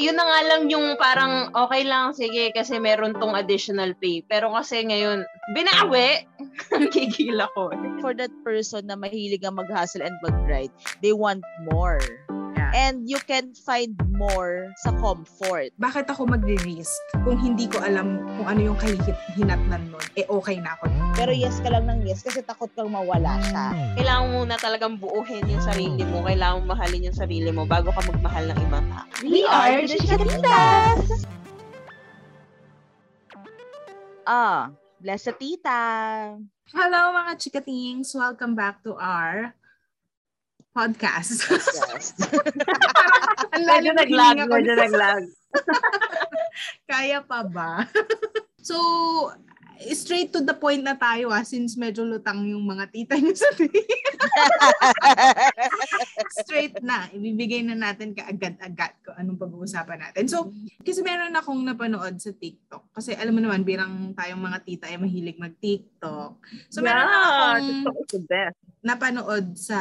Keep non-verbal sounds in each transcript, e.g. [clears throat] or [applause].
yun na nga lang yung parang okay lang, sige, kasi meron tong additional pay. Pero kasi ngayon, binawi, [laughs] kikila ko. For that person na mahilig ang mag-hustle and mag-grind, they want more. And you can find more sa comfort. Bakit ako magre-risk kung hindi ko alam kung ano yung kahihinatnan nun? Eh, okay na ako. Pero yes ka lang ng yes kasi takot kang mawala siya. Kailangan mo na talagang buuhin yung sarili mo. Kailangan mo mahalin yung sarili mo bago ka magmahal ng ibang tao. We are the Chikatitas! Ah, bless sa tita. Hello mga chikatings! Welcome back to our podcast. Yes. [laughs] medyo naglag, medyo naglag. [laughs] Kaya pa ba? [laughs] so, straight to the point na tayo ah, since medyo lutang yung mga tita niyo sa straight na. Ibibigay na natin kaagad-agad kung anong pag-uusapan natin. So, kasi meron akong napanood sa TikTok. Kasi alam mo naman, birang tayong mga tita ay mahilig mag-TikTok. So, meron yeah, akong TikTok is the best. napanood sa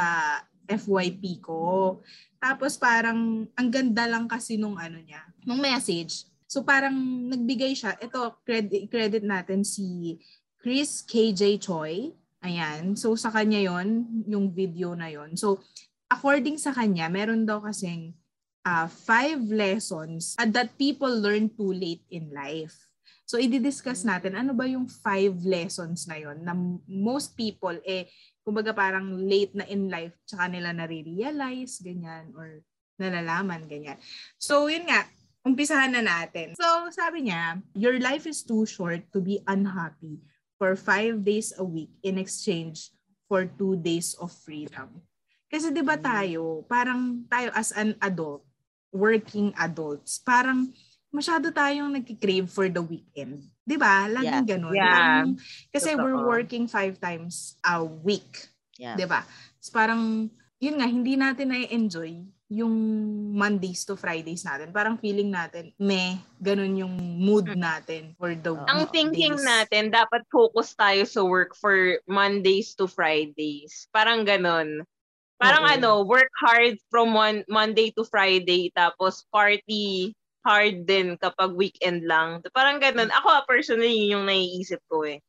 FYP ko. Tapos parang ang ganda lang kasi nung ano niya, nung message. So parang nagbigay siya. Ito credit credit natin si Chris KJ Choi. Ayan. So sa kanya 'yon, yung video na 'yon. So according sa kanya, meron daw kasing uh, five lessons that people learn too late in life. So, i-discuss natin ano ba yung five lessons na yon na most people, eh, kumbaga parang late na in life, tsaka nila nare-realize, ganyan, or nalalaman, ganyan. So, yun nga, umpisahan na natin. So, sabi niya, your life is too short to be unhappy for five days a week in exchange for two days of freedom. Kasi 'di ba tayo, parang tayo as an adult, working adults, parang masyado tayong nagki-crave for the weekend. 'Di ba? Laging Yeah. ganun. Yeah. Yung- kasi Totoo. we're working five times a week. Yeah. 'Di ba? So parang yun nga hindi natin na-enjoy yung Mondays to Fridays natin. Parang feeling natin, meh, ganun yung mood natin for the Oo. Ang thinking natin, dapat focus tayo sa work for Mondays to Fridays. Parang ganon. Parang Oo. ano, work hard from one, Monday to Friday, tapos party hard din kapag weekend lang. Parang ganon. Ako personally, yun yung naiisip ko eh.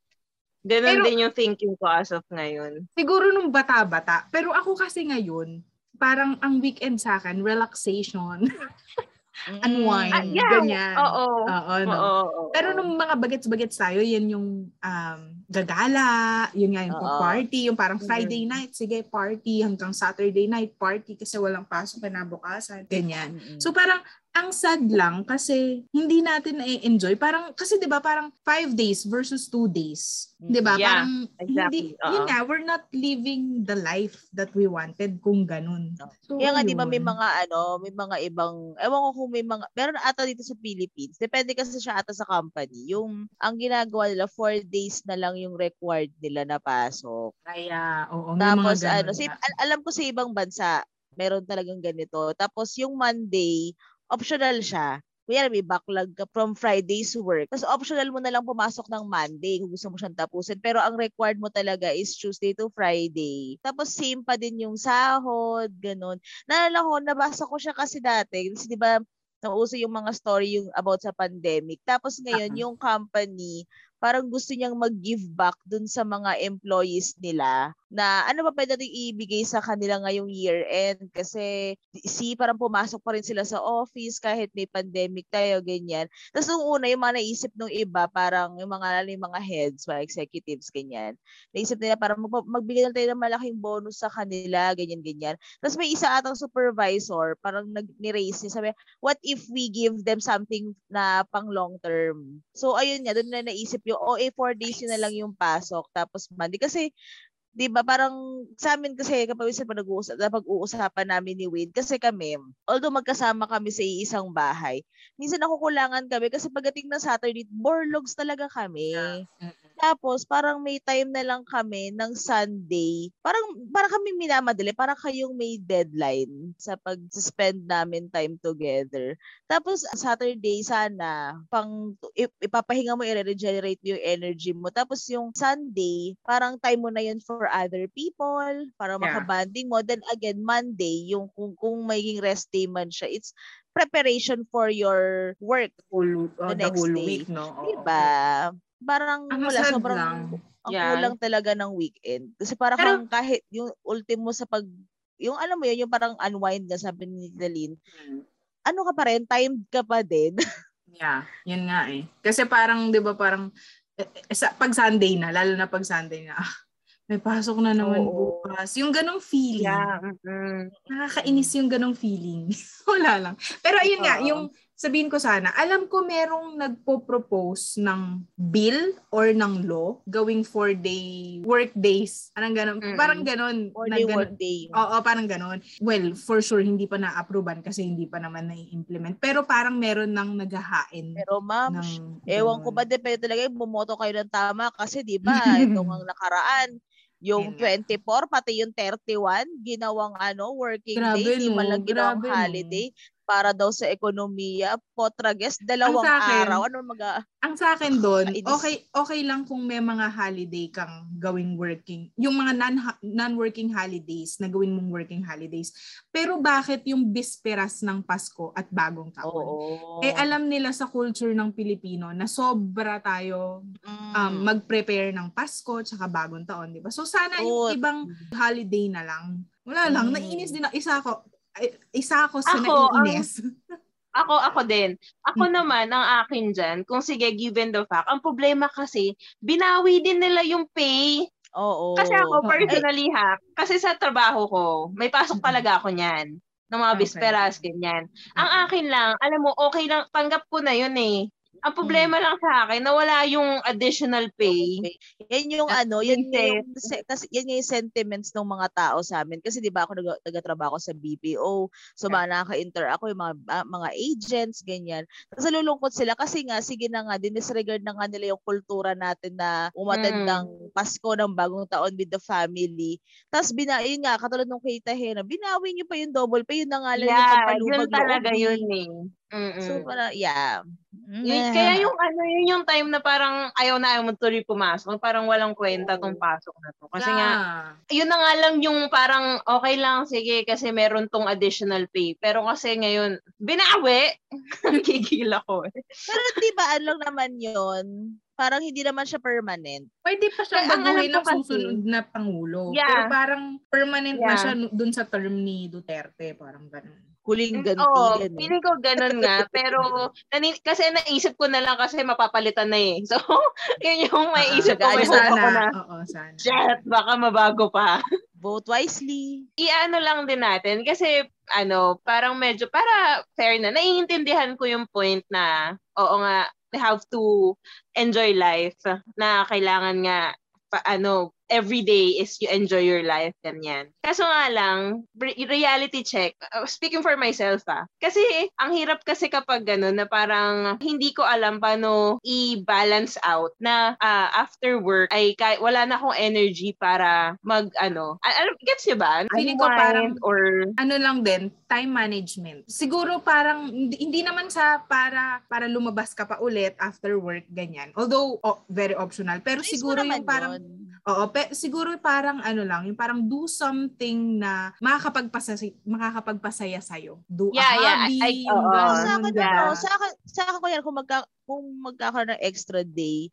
Ganon Pero- din yung thinking ko as of ngayon. Siguro nung bata-bata. Pero ako kasi ngayon, parang ang weekend sa akin, relaxation, [laughs] unwind, Ah, yeah. ganyan. Oo. Oo, no? Oo, oo, Pero nung mga bagets-bagets tayo, yan yung um, gagala, yun nga yung Oo. party, yung parang Friday Mm. night, sige, party, hanggang Saturday night, party kasi walang pasok kinabukasan, ganyan. Mm-mm. So parang ang sad lang kasi hindi natin na-enjoy. Parang, kasi di ba parang five days versus two days. Di ba? Yeah, parang, exactly. hindi, yun Oo. nga, we're not living the life that we wanted kung ganun. So, Kaya nga, di ba, may yun. mga ano, may mga ibang, ewan ko kung may mga, meron ata dito sa Philippines, depende kasi siya ata sa company, yung, ang ginagawa nila, four days na lang yung required nila na pasok. Kaya, oo, may Tapos, mga ganun ano, sa, al- alam ko sa ibang bansa, meron talagang ganito. Tapos, yung Monday, optional siya. Kuya, may backlog ka from Friday's work. Tapos optional mo na lang pumasok ng Monday kung gusto mo siyang tapusin. Pero ang required mo talaga is Tuesday to Friday. Tapos same pa din yung sahod, ganun. Naalala ko, nabasa ko siya kasi dati. Kasi di ba, nauso yung mga story yung about sa pandemic. Tapos ngayon, Uh-uh. yung company, parang gusto niyang mag-give back dun sa mga employees nila na ano ba pwede natin ibigay sa kanila ngayong year end kasi si parang pumasok pa rin sila sa office kahit may pandemic tayo ganyan. Tapos nung una yung mga naisip nung iba parang yung mga yung mga heads, mga executives ganyan. Naisip nila parang mag- magbigay na tayo ng malaking bonus sa kanila ganyan ganyan. Tapos may isa atang supervisor parang nag-raise niya sabi what if we give them something na pang long term? So ayun nga doon na naisip yung eh four days yun na lang yung pasok tapos Monday. Kasi 'di ba parang sa amin kasi kapag isa pa nag-uusap pag-uusapan namin ni Wade kasi kami although magkasama kami sa isang bahay minsan nakukulangan kami kasi pagdating ng Saturday borlogs talaga kami. Mm-mm. Tapos parang may time na lang kami ng Sunday parang parang kami minamadali parang kayong may deadline sa pag-spend namin time together tapos Saturday sana pang ip- ipapahinga mo i-regenerate mo yung energy mo tapos yung Sunday parang time mo na yun for other people para Yeah. makabanding mo then again Monday yung kung kung magiging rest day man siya it's preparation for your work Whole, uh, the the next whole day. week, no? Oo. Diba? Parang Ang wala, sobrang lang. ang Yeah. kulang talaga ng weekend. Kasi parang Pero- kang kahit yung ultimo sa pag, yung alam mo yun, yung parang unwind na sabi ni Dalin, Hmm. ano ka pa rin, timed ka pa din. [laughs] Yeah, yun nga eh. Kasi parang, di ba, parang, eh, eh, sa, pag Sunday na, lalo na pag Sunday na, ah, may pasok na naman Oo. bukas. Yung ganong feeling. Yeah. mm-mm. Nakakainis yung ganong feeling. [laughs] Wala lang. Pero ayun nga, yung sabihin ko sana, alam ko merong nagpo-propose ng bill or ng law going four day work days. Parang ganon. Mm-mm. Parang ganon. Or na day ganon- work day. Oo, parang ganon. Well, for sure, hindi pa na-approvean kasi hindi pa naman na-implement. Pero parang meron nang naghahain. Pero ma'am, ng ewan ko ganon. ba, depende talaga yung bumoto kayo ng tama kasi di ba, itong ang nakaraan, yung nga. 24, pati yung 31, ginawang ano, working Grabe, day, di man no? lang ginawang Grabe, no? Para daw sa ekonomiya. Potrages, dalawang Ang akin, araw. Ano mag Ang sa akin doon, [laughs] okay okay lang kung may mga holiday kang gawing working. Yung mga non non-working holidays na gawin mong working holidays. Pero bakit yung bisperas ng Pasko at Bagong Taon? Oo. Eh alam nila sa culture ng Pilipino na sobra tayo Mm. um, mag-prepare ng Pasko tsaka Bagong Taon, di ba? So sana Oo. yung ibang holiday na lang. Wala lang, Mm. naiinis din na isa ako. Isa ako sa Ako, ang- naiinis. Ako, ako din. Ako Mm. naman, ang akin dyan, kung sige, given the fact, ang problema kasi, binawi din nila yung pay. Oo. Kasi ako, Oo. personally ha, kasi sa trabaho ko, may pasok talaga ako niyan. Ng mga Okay. bisperas, ganyan. Ang akin lang, alam mo, okay lang, tanggap ko na yun eh. Ang problema lang sa akin, nawala yung additional pay. Okay. Yan yung At ano, yan yung kasi yan yung sentiments ng mga tao sa amin kasi 'di ba ako nag nagatrabaho sa BPO. So Yeah. mga nakaka-inter ako yung mga ah, mga agents ganyan. Tapos nalulungkot sila kasi nga sige na nga dinisregard na nga nila yung kultura natin na umattend Mm. ng Pasko ng bagong taon with the family. Tapos bina yun nga katulad nung kay Tahena, binawi niyo pa yung double pay yun na nga lang yung Yeah, pagpalubag yun talaga yun eh. Mm-mm. So para yeah. Yun, kaya yung ano, yun yung time na parang ayaw na ayaw mo tuloy pumasok. Parang walang kwenta tong pasok na to. Kasi nga, Yeah. yun na nga lang yung parang okay lang, sige, kasi meron tong additional pay. Pero kasi ngayon, binawi. [laughs] Gigil ako eh. Pero 'di ba ano lang naman yun? Parang hindi naman siya permanent. Pwede pa alam baguhin ng kasi- susunod na Pangulo. Yeah. Pero parang permanent na Yeah. siya nu- dun sa term ni Duterte. Parang ganun. Huling ganti Oo, yan eh. feeling ko ganun nga. Pero, nani- kasi naisip ko na lang kasi mapapalitan na eh. [laughs] So, yun yung may isip ko. May sana. na, Oo, sana. shit, baka mabago pa. Vote wisely. i-ano lang din natin kasi ano, parang medyo para fair na. Naiintindihan ko yung point na oo nga, have to enjoy life na kailangan nga pa, ano, every day is you enjoy your life, ganyan. Kaso nga lang, re- reality check, uh, speaking for myself ah, kasi ang hirap kasi kapag gano'n na parang hindi ko alam paano i-balance out na ah, after work ay kahit wala na akong energy para mag ano, alam, gets niyo ba? Feeling ko Unwind parang- or Ano lang din, time management. Siguro parang, hindi, hindi naman sa para para lumabas ka pa ulit after work, ganyan. Although, oh, very optional. Pero Nice siguro yung parang, yun. Oo, pe, siguro parang ano lang, yung parang do something na makakapagpasaya, makakapagpasaya sa'yo. Do Yeah, a yeah, hobby, I- I- yung ganun, sa akin, yeah. ano, sa akin, sa akin ko yan, kung, magka, kung magkakaroon ng extra day,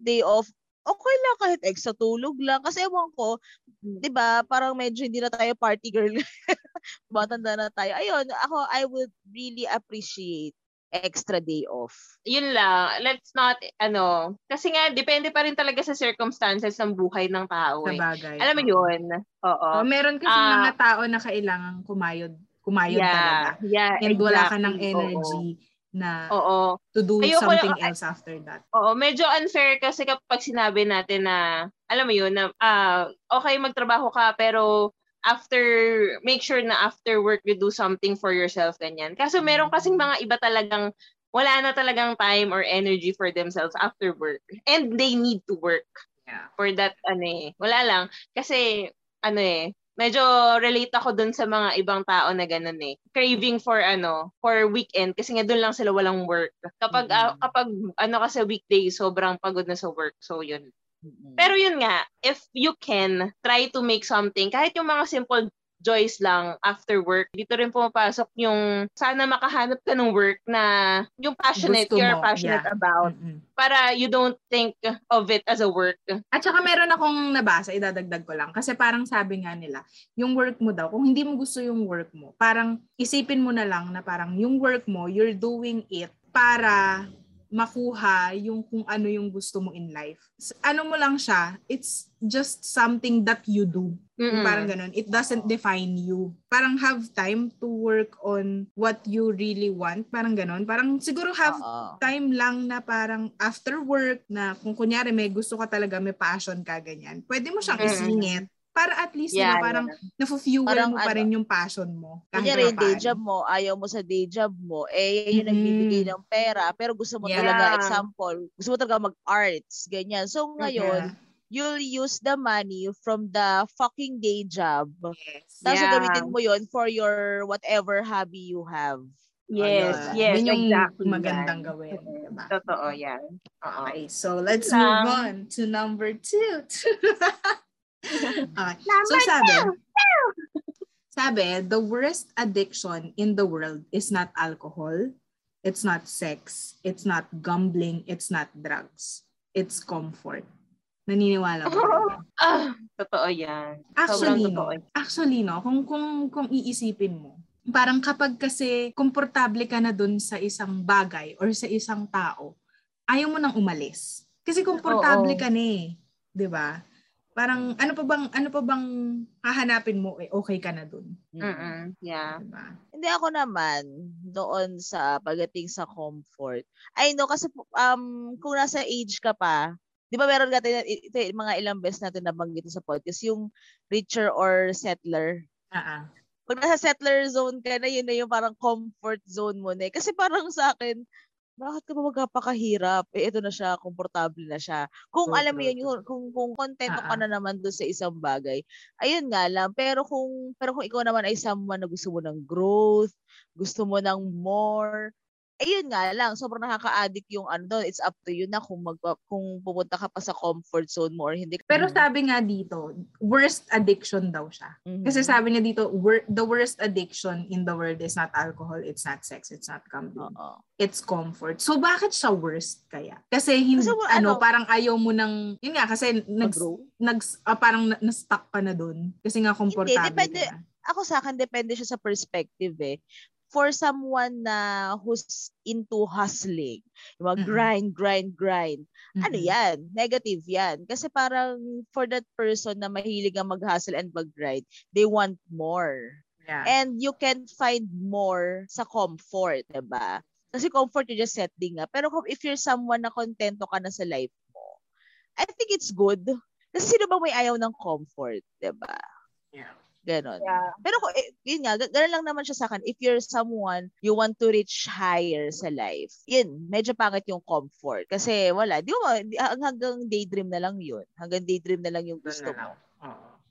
day off, okay lang kahit extra tulog lang. Kasi ewan ko, di ba, parang medyo hindi na tayo party girl. [laughs] Matanda na tayo. Ayun, ako, I would really appreciate extra day off. yun lang, let's not, ano, kasi nga, depende pa rin talaga sa circumstances ng buhay ng tao sa eh. bagay. Alam mo Oo. yun? Oo. Oh, meron kasi Ah. mga tao na kailangan kumayod, kumayod talaga. yeah, And wala ka ng exactly. energy na Oo. Oo. to do Ayoko something lang- else after that. Oo, medyo unfair kasi kapag sinabi natin na, alam mo yun, na ah, okay magtrabaho ka pero after, make sure na after work you do something for yourself, ganyan. Kaso meron kasing mga iba talagang wala na talagang time or energy for themselves after work. And they need to work Yeah. for that, ano eh. Wala lang. Kasi, ano eh, medyo relate ako dun sa mga ibang tao na ganun eh. Craving for ano, for weekend kasi nga dun lang sila walang work. Kapag ah, Mhm. kapag ano kasi weekday sobrang pagod na sa work. So yun. Pero yun nga, if you can try to make something kahit yung mga simple joys lang after work. Dito rin pumapasok yung sana makahanap ka ng work na yung passionate, Gusto you're mo, passionate yeah. about Mm-mm. para you don't think of it as a work. At saka meron akong nabasa, idadagdag ko lang. Kasi parang sabi nga nila, yung work mo daw, kung hindi mo gusto yung work mo, parang isipin mo na lang na parang yung work mo, you're doing it para makuha yung kung ano yung gusto mo in life. Ano mo lang siya, it's just something that you do. Mm-mm. Parang ganun. It doesn't define you. Parang have time to work on what you really want. Parang ganun. Parang siguro have Oo. time lang na parang after work na kung kunyari may gusto ka talaga, may passion ka, ganyan. Pwede mo siyang Mm. isingit para at least Yeah, diba, parang nafu-fuel Parang mo pa ano, rin yung passion mo. Kahit Kunyari, yung day job mo, ayaw mo sa day job mo, eh, yun yung Mm-mm. nagbibigay ng pera, pero gusto mo Yeah. talaga, example, gusto mo talaga mag-arts, ganyan. So, ngayon, you'll use the money from the fucking day job. Yes. Tapos Yeah. gamitin mo yon for your whatever hobby you have. Yes, Ayun. yes, Yun yung exactly. magandang yan. gawin. Diba? Totoo yan. Oo. Okay, so let's Lang. move on to number two. [laughs] [laughs] okay. So sabi, sabi, the worst addiction in the world is not alcohol, it's not sex, it's not gambling, it's not drugs. It's comfort. Naniniwala ko. [laughs] Ah, totoo yan. Actually, Sobrang no. totoo. Actually, no. Kung, kung, kung iisipin mo, parang kapag kasi komportable ka na dun sa isang bagay or sa isang tao, ayaw mo nang umalis. Kasi komportable Oo. ka na eh. 'Di ba? Parang ano pa bang ano pa bang hahanapin mo eh okay ka na dun. Mm-mm. Yeah. 'Di ba? Hindi ako naman doon sa pagdating sa comfort. I know kasi um kung nasa age ka pa, 'di ba meron natin ito yung mga ilang beses natin nabanggit sa podcast yung richer or settler. Ah. Pag nasa settler zone ka na, yun na yung parang comfort zone mo na. eh. Kasi parang sa akin, bakit ka ba magkapakahirap? Eh, ito na siya, komportable na siya. Kung True, alam mo yun, yung, kung, kung kontento Ah, ka na naman doon sa isang bagay, ayun nga lang. Pero kung, pero kung ikaw naman ay someone na gusto mo ng growth, gusto mo ng more, ayun nga lang, sobrang nakaka-addict yung ano doon. It's up to you na kung, mag, kung pupunta ka pa sa comfort zone mo or hindi. Pero sabi nga dito, worst addiction daw siya. Mhm. Kasi sabi niya dito, wor- the worst addiction in the world is not alcohol, it's not sex, it's not gambling. Oo. it's comfort. So bakit siya worst kaya? Kasi hindi Kasi ano, ano, parang ayaw mo nang yun nga kasi nag, Mag-grow. nag ah, parang na- na-stuck ka na doon kasi nga komportable depende. ka na. ako sa akin, depende siya sa perspective eh. For someone na who's into hustling, yung mga grind, grind, grind, ano Mm-mm. yan? Negative yan. Kasi parang for that person na mahilig ang mag-hustle and mag-grind, they want more. Yeah. And you can find more sa comfort, diba? Kasi comfort you just setting up. Pero if you're someone na kontento ka na sa life mo, I think it's good. Kasi sino ba may ayaw ng comfort, diba? Yeah. Ganon. Yeah. Pero kung, eh, yun nga, ga- ganun lang naman siya sa akin. If you're someone, you want to reach higher sa life, yun, medyo pangit yung comfort. Kasi wala, di mo, hanggang daydream na lang yun. Hanggang daydream na lang yung gusto mo.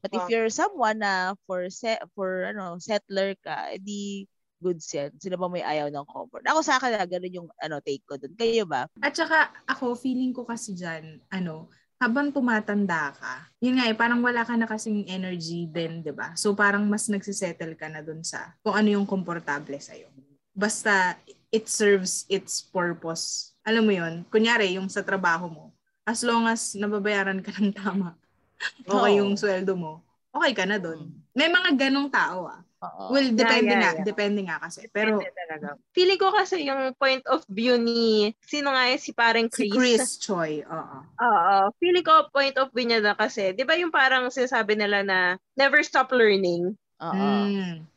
But if you're someone na for set, for ano, settler ka, edi goods yan. Sino ba may ayaw ng comfort? Ako sa akin, ah, ganun yung ano, take ko dun. Kayo ba? At saka ako feeling ko kasi diyan ano habang tumatanda ka, yun nga eh, parang wala ka na kasing energy din, di ba? So parang mas nagsisettle ka na dun sa kung ano yung komportable sa'yo. Basta it serves its purpose. Alam mo yun, kunyari yung sa trabaho mo, as long as nababayaran ka ng tama, [laughs] okay yung sweldo mo, okay ka na dun. May mga ganong tao ah. Oo. Well, depende yeah, nga, yeah. depende nga kasi. Pero Depende talaga. Feeling ko kasi yung point of view ni, sino nga yun, si parang si Chris. Chris Choi, oo. Oo. Feeling ko point of view niya na kasi, di ba yung parang sinasabi nila na never stop learning? Oo. Mm.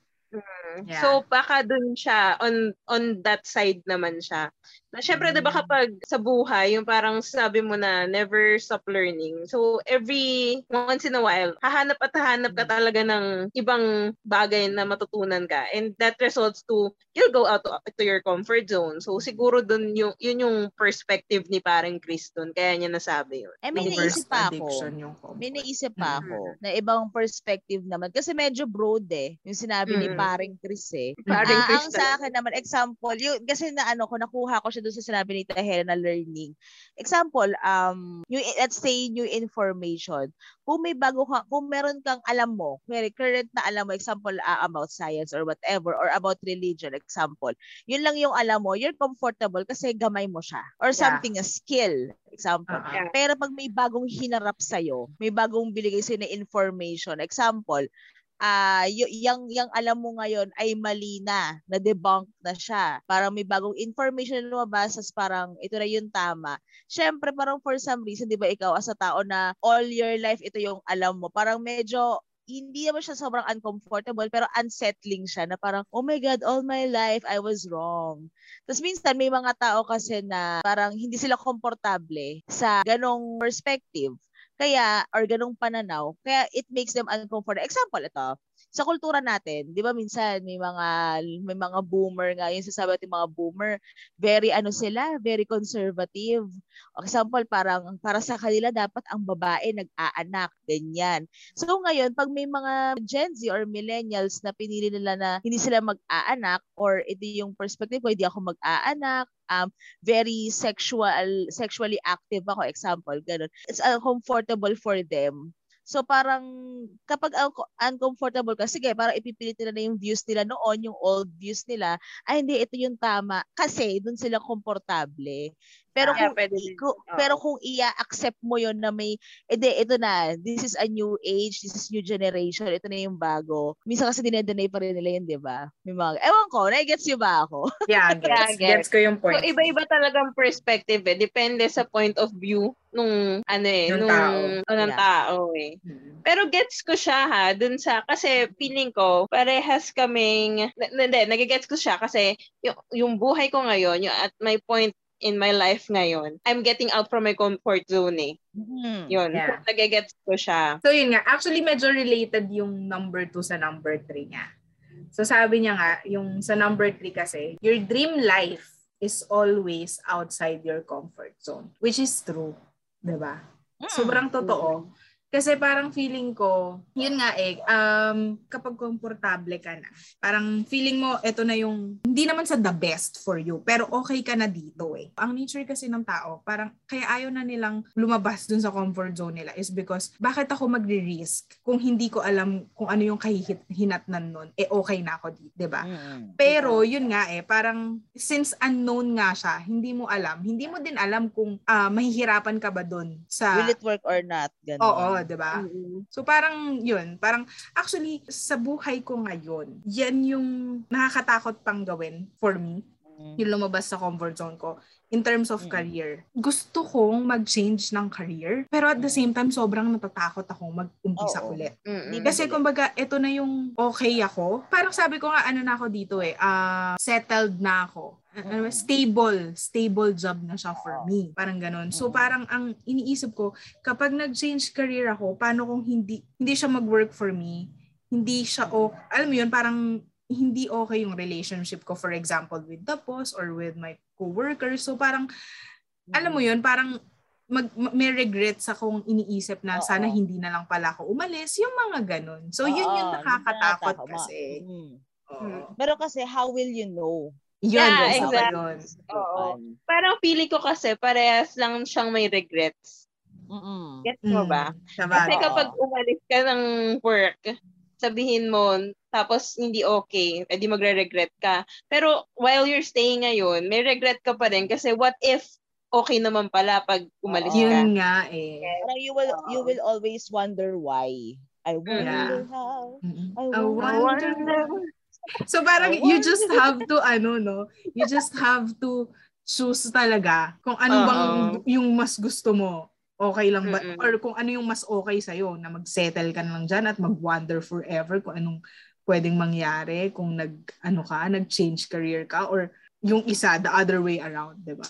Yeah. So baka dun siya on on that side naman siya. Na syempre 'di ba Mm. kapag sa buhay yung parang sabi mo na never stop learning. So every once in a while hahanap at hahanap ka talaga ng ibang bagay na matutunan ka and that results to you'll go out to, to your comfort zone. So siguro dun yung yun yung perspective ni parang Chris dun kaya niya nasabi yun. Eh, may naisip pa ako. May naisip pa Mm. ako na ibang perspective naman. Kasi medyo broad eh. Yung sinabi ni Mm. paring Chris eh. Paring Ah, Chris ang sa akin naman, example, yung, kasi na ano ko, nakuha ko siya doon sa sinabi ni Tahera na learning. Example, um, yung, let's say, new information. Kung may bago ka, kung meron kang alam mo, may current na alam mo, example, ah, about science or whatever, or about religion, example, yun lang yung alam mo, you're comfortable kasi gamay mo siya. Or Yeah. something, a skill, example. Yeah. Pero pag may bagong hinarap sa'yo, may bagong binigay sa'yo na information, example, ah y- yang yang alam mo ngayon ay mali na, na debunk na siya. Parang may bagong information na lumabas, tas parang ito na yung tama. Syempre parang for some reason, 'di ba ikaw as a tao na all your life ito yung alam mo, parang medyo hindi naman siya sobrang uncomfortable pero unsettling siya na parang oh my god all my life I was wrong. Tapos minsan may mga tao kasi na parang hindi sila komportable sa ganong perspective. Kaya, or ganong pananaw, kaya it makes them uncomfortable. Example, ito, sa kultura natin, di ba minsan may mga may mga boomer nga, yung sasabi natin mga boomer, very ano sila, very conservative. Example, parang para sa kanila dapat ang babae nag-aanak, ganyan. So ngayon, pag may mga Gen Z or millennials na pinili nila na hindi sila mag-aanak or ito yung perspective ko, hindi ako mag-aanak, um, very sexual, sexually active ako, example, ganun. It's uncomfortable for them. So parang kapag un- uncomfortable ka, sige, parang ipipilit nila na yung views nila noon, yung old views nila, ay hindi, ito yung tama. Kasi doon sila komportable. Pero Yeah, kung, pwede kung- Oo. pero kung i-accept mo yon na may, edi, ito na, this is a new age, this is new generation, ito na yung bago. Minsan kasi dinedenay pa rin nila yun, di ba? May mga, ewan ko, na-gets niyo ba ako? Yeah, [laughs] Yeah, gets, gets. gets ko yung So, point. iba-iba talagang perspective eh. Depende sa point of view nung, ano eh, Nung nung, tao. oh, ng Yeah. tao eh. Mm. Pero gets ko siya ha, dun sa, kasi feeling ko, parehas kaming, hindi, nagigets ko siya kasi yung, yung buhay ko ngayon, yung at my point in my life ngayon, I'm getting out from my comfort zone eh. Mhm. Yun, Yeah. so, nagigets ko siya. So yun nga, actually medyo related yung number 2 sa number 3 niya. So sabi niya nga, yung sa number 3 kasi, your dream life is always outside your comfort zone. Which is true. ba? Mm. Sobrang totoo. Kasi parang feeling ko, yun nga eh, um, kapag komportable ka na, parang feeling mo, ito na yung, hindi naman sa the best for you, pero okay ka na dito eh. Ang nature kasi ng tao, parang kaya ayaw na nilang lumabas dun sa comfort zone nila is because, bakit ako magre-risk kung hindi ko alam kung ano yung kahihinatnan nun, eh okay na ako dito, 'di ba? Mm. Pero yun nga eh, parang since unknown nga siya, hindi mo alam, hindi mo din alam kung ah, mahihirapan ka ba doon sa Will it work or not? Ganun. Oo, 'di ba? Mm-mm. So parang yun, parang actually sa buhay ko ngayon, yan yung nakakatakot pang gawin for me, Mm. yung lumabas sa comfort zone ko in terms of Mm. career. Gusto kong mag-change ng career, pero at the Mm. same time sobrang natatakot akong mag-umpisa Oo. ulit. Mm-mm. Kasi kumbaga, ito na yung okay ako. Parang sabi ko nga, ano na ako dito eh, ah, settled na ako. Ano, stable, stable job na siya for me. Parang ganun. So Mm. parang ang iniisip ko, kapag nag-change career ako, paano kung hindi hindi siya mag-work for me? Hindi siya o alam mo yun, parang hindi okay yung relationship ko for example with the boss or with my coworkers. So parang alam mo yun, parang mag, ma- may regret sa kung iniisip na Oo. sana hindi na lang pala ako umalis, yung mga ganun. So yun yung nakakatakot nakakatakot. kasi. Mm. Oo. Pero kasi how will you know? Yun, Yeah, guys, exactly. yun. Oo. Parang feeling ko kasi parehas lang siyang may regrets. Mm-mm. Gets mo Mm, ba? Sabagay. Kasi kapag umalis ka ng work, sabihin mo, tapos hindi okay, edi magre-regret ka. Pero while you're staying ngayon, may regret ka pa rin kasi what if okay naman pala pag umalis Oo. ka? Yun nga eh. Parang you will you will always wonder why. I wonder Yeah. how. Mm-mm. I I wonder. wonder. So parang I you just have to ano no, you just have to choose talaga kung ano bang yung mas gusto mo. Okay lang ba Mm-mm. or kung ano yung mas okay sa na mag-settle ka lang diyan at mag-wander forever kung anong pwedeng mangyari kung nag ano ka, nag-change career ka or yung isa the other way around, 'di ba?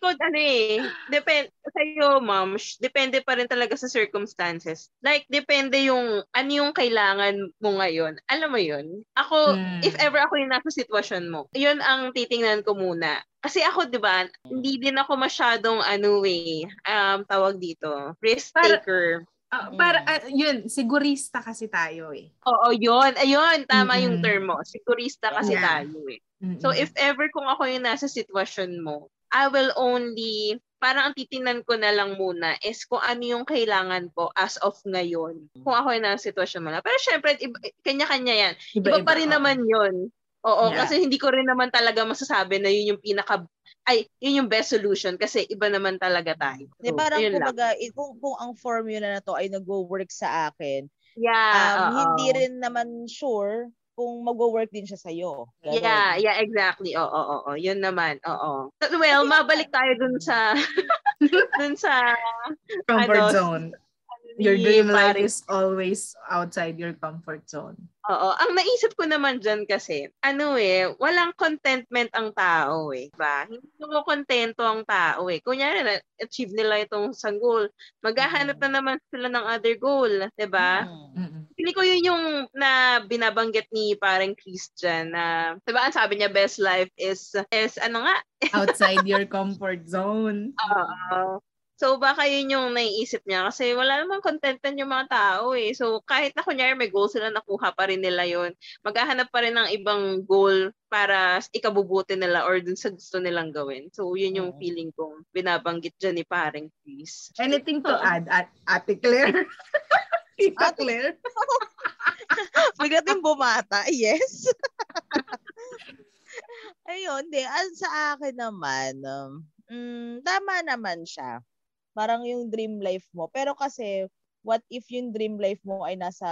Ko, ano eh, depende sa'yo, ma'am, depende pa rin talaga sa circumstances. Like, depende yung, ano yung kailangan mo ngayon. Alam mo yun? Ako, Hmm. if ever ako yung nasa sitwasyon mo, yun ang titingnan ko muna. Kasi ako, di ba, hindi din ako masyadong, ano eh, um, tawag dito, risk Para- taker. Ah, para, ah, yun, sigurista kasi tayo eh. Oo, yun. Ayun, tama yung Mm-mm. term mo. Sigurista kasi Yeah. tayo eh. Mm-mm. So if ever kung ako yung nasa sitwasyon mo, I will only, parang ang titingnan ko na lang muna is kung ano yung kailangan ko as of ngayon. Kung ako yung nasa sitwasyon mo na. Pero syempre, iba, kanya-kanya yan. Iba, pa rin oo. naman yun. Oo, Yeah. kasi hindi ko rin naman talaga masasabi na yun yung pinaka, ay, yun yung best solution kasi iba naman talaga tayo. Di So, parang yun lang. kumbaga, eh, kung, kung ang formula na to ay nagwo-work sa akin, Yeah, um, oo. hindi rin naman sure kung magwo-work din siya sa'yo. Ganon. Yeah, yeah, exactly. Oo, oo, oo. Yun naman. Oo. Well, mabalik tayo dun sa [laughs] dun sa Comfort ano, zone. Your dream life pare- is always outside your comfort zone. Oo. Ang naisip ko naman dyan kasi, ano eh, walang contentment ang tao eh. Diba? Hindi mo kontento ang tao eh. Kunyari, na-achieve nila itong isang goal. Maghahanap Mm. na naman sila ng other goal. Diba? Mm. Pili ko yun yung na binabanggit ni parang Christian na, diba ang sabi niya, best life is, is ano nga, [laughs] Outside your comfort zone. Oo. So, baka yun yung naiisip niya kasi wala namang contentan yung mga tao eh. So, kahit na kunyari may goal sila, nakuha pa rin nila yun. Maghahanap pa rin ng ibang goal para ikabubuti nila or dun sa gusto nilang gawin. So, yun yung feeling kong binabanggit dyan ni paring Chris. Anything to add, at Ate Claire? [laughs] Tita Claire? [laughs] Bigla din bumata. Yes. [laughs] Ayun, di. Ang sa akin naman, um, mm, tama naman siya. Parang yung dream life mo. Pero kasi, what if yung dream life mo ay nasa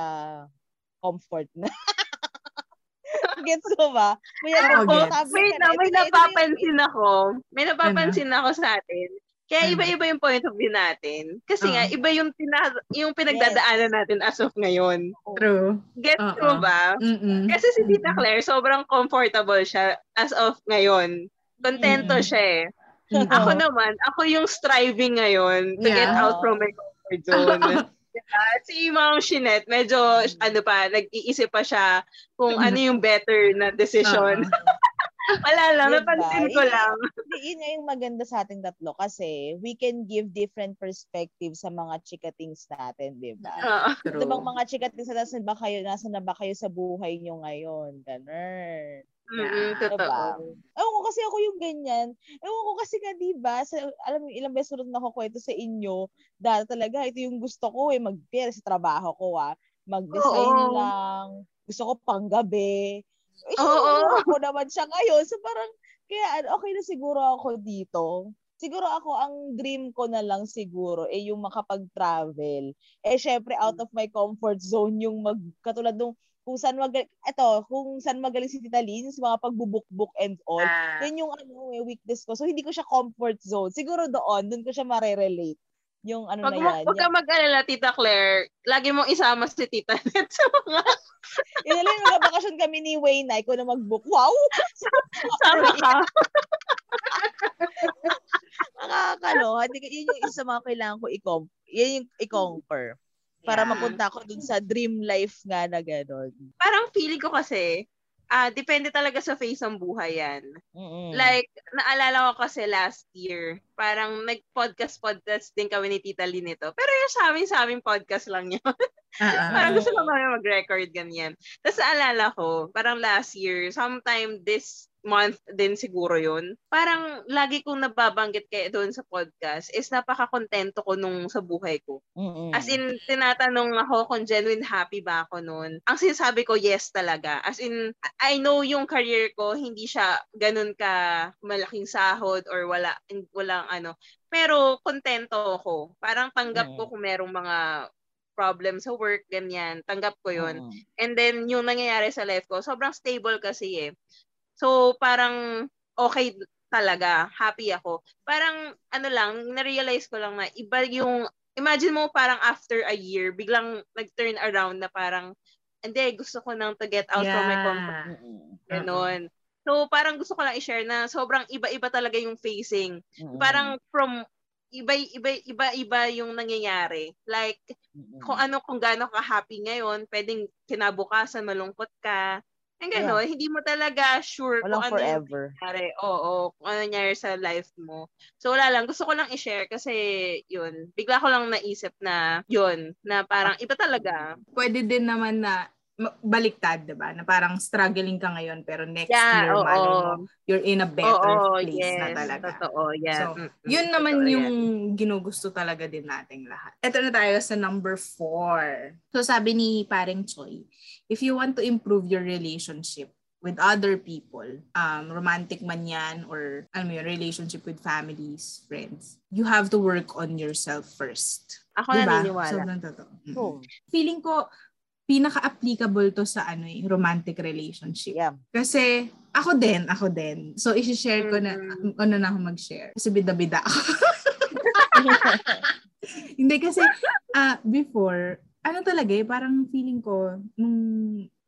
comfort na? [laughs] Gets ko ba? Kaya kung gets. ka na, may napapansin ako. May napapansin ako sa atin. Kaya Ano? iba-iba yung point of view natin. Kasi nga, Oo. iba yung, tina- yung pinagdadaanan natin as of ngayon. True. Get Oo. mo ba? Mm-mm. Kasi si Tita Claire, sobrang comfortable siya as of ngayon. Kontento Mm. siya eh. Mm-mm. Ako naman, ako yung striving ngayon to get Yeah. out from my comfort zone. [laughs] diba? Si Ma'am Shinette, medyo, ano pa, nag-iisip pa siya kung ano yung better na decision. Oo. [laughs] Wala lang, Diba? napansin ko Yun- lang. Hindi, yun nga yung maganda sa ating tatlo kasi we can give different perspectives sa mga chikatings natin, di ba? True. Ito bang mga chikatings na nasan ba kayo, nasa na ba kayo sa buhay nyo ngayon? Ganun. Mm-mm, Diba? totoo. Ewan ko kasi ako yung ganyan. Ewan ko kasi nga, di ba, sa, alam mo, ilang beses ulit nakukwento sa inyo, dahil talaga, ito yung gusto ko eh, mag sa trabaho ko ah, mag-design Oo. lang, gusto ko panggabi. Eh, [laughs] Oo. ako naman siya ngayon. So parang, kaya ano, okay na siguro ako dito. Siguro ako, ang dream ko na lang siguro, eh yung makapag-travel. Eh, syempre, out of my comfort zone, yung mag, katulad nung, kung saan magaling, eto, kung saan magaling si Tita Lynn, sa mga pagbubuk-book and all, Ah, yan yung ano, eh, weakness ko. So, hindi ko siya comfort zone. Siguro doon, doon ko siya marerelate. Yung ano Wag na yan. wag ka mag-alala, Tita Claire. Lagi mong isama si Tita Net [laughs] sa mga Yung, yung, yung nagbakasyon kami ni Wayne na, ikaw na mag-book. Wow! [laughs] sama ka. [laughs] Nakakaloha. Hindi ka- Yun yung isa sa mga kailangan ko i-com- yan yung i-conquer. Para Yeah. mapunta ako dun sa dream life nga na gano'n. Parang feeling ko kasi, ah depende talaga sa phase ng buhay yan. Mm-mm. Like, naalala ko kasi last year, parang nag-podcast-podcast din kami ni Tita Lynn nito. Pero yung sa amin, sa aming podcast lang yun. [laughs] Ah. parang gusto ko kami mag-record ganyan. Tapos naalala ko, parang last year, sometime this month din siguro yun. Parang lagi kong nababanggit kaya doon sa podcast is napaka-kontento ko nung sa buhay ko. Mm-mm. As in, tinatanong ako kung genuine happy ba ako noon. Ang sinasabi ko, yes talaga. As in, I know yung career ko, hindi siya ganun ka malaking sahod or wala, walang ano. Pero, kontento ako. Parang tanggap ko Mm. kung merong mga problem sa work, ganyan. Tanggap ko yun. Mm-mm. And then, yung nangyayari sa life ko, sobrang stable kasi eh. So, parang okay talaga. Happy ako. Parang, ano lang, na-realize ko lang na iba yung, imagine mo parang after a year, biglang nag-turn around na parang, hindi, gusto ko nang to get out from my comfort. Yeah. Ganon. So, parang gusto ko lang i-share na sobrang iba-iba talaga yung facing. Mm-mm. Parang from iba iba iba iba yung nangyayari. Like kung ano kung gaano ka happy ngayon, pwedeng kinabukasan malungkot ka. Yung gano'n, yeah. hindi mo talaga sure Walang kung ano forever. yung nangyari. Oo, kung ano nangyari sa life mo. So wala lang, gusto ko lang i-share kasi yun, bigla ko lang naisip na yun, na parang iba talaga. Pwede din naman na baliktad, 'di ba? Na parang struggling ka ngayon pero next yeah, year oo, malay mo you're in a better oo, place yes, na talaga. Totoo, yeah. So, mm-hmm, yun naman totoo, yung yeah. ginugusto talaga din nating lahat. Ito na tayo sa number four. So sabi ni Paring Choi, if you want to improve your relationship with other people, um, romantic man yan or ano yun, relationship with families, friends, you have to work on yourself first. Ako diba? naniniwala. Sobrang totoo. Mm-hmm. Oh. Feeling ko, pinaka-applicable to sa ano eh, romantic relationship. Yeah. Kasi ako din, ako din. So i-share ko na Mm-hmm. ano na ako mag-share. Kasi bida-bida ako. [laughs] [laughs] Hindi kasi uh, before ano talaga eh, parang feeling ko, nung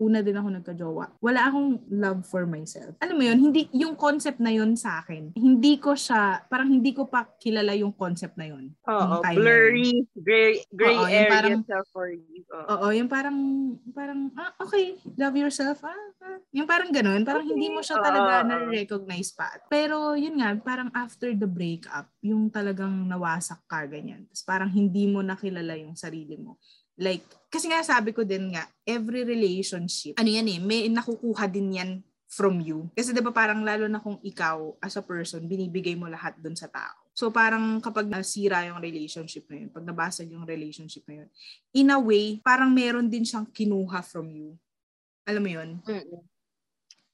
una din ako nagka-jowa, wala akong love for myself. Alam mo yun, hindi, yung concept na yun sa akin, hindi ko siya, parang hindi ko pa kilala yung concept na yun. Oo, blurry, gray, gray Oo, area parang, for you. Oo. Oo, yung parang, parang, ah, okay, love yourself, ah, ah. Yung parang ganun, parang okay. hindi mo siya talaga na-recognize pa. Pero yun nga, parang after the breakup, yung talagang nawasak ka, ganyan. Tapos parang hindi mo nakilala yung sarili mo Like, kasi nga sabi ko din nga, every relationship, ano yan eh, may nakukuha din yan from you. Kasi 'di ba parang lalo na kung ikaw as a person, binibigay mo lahat dun sa tao. So parang kapag nasira yung relationship na yun, pag nabasag yung relationship na yun, in a way, parang meron din siyang kinuha from you. Alam mo yun? Mm-mm.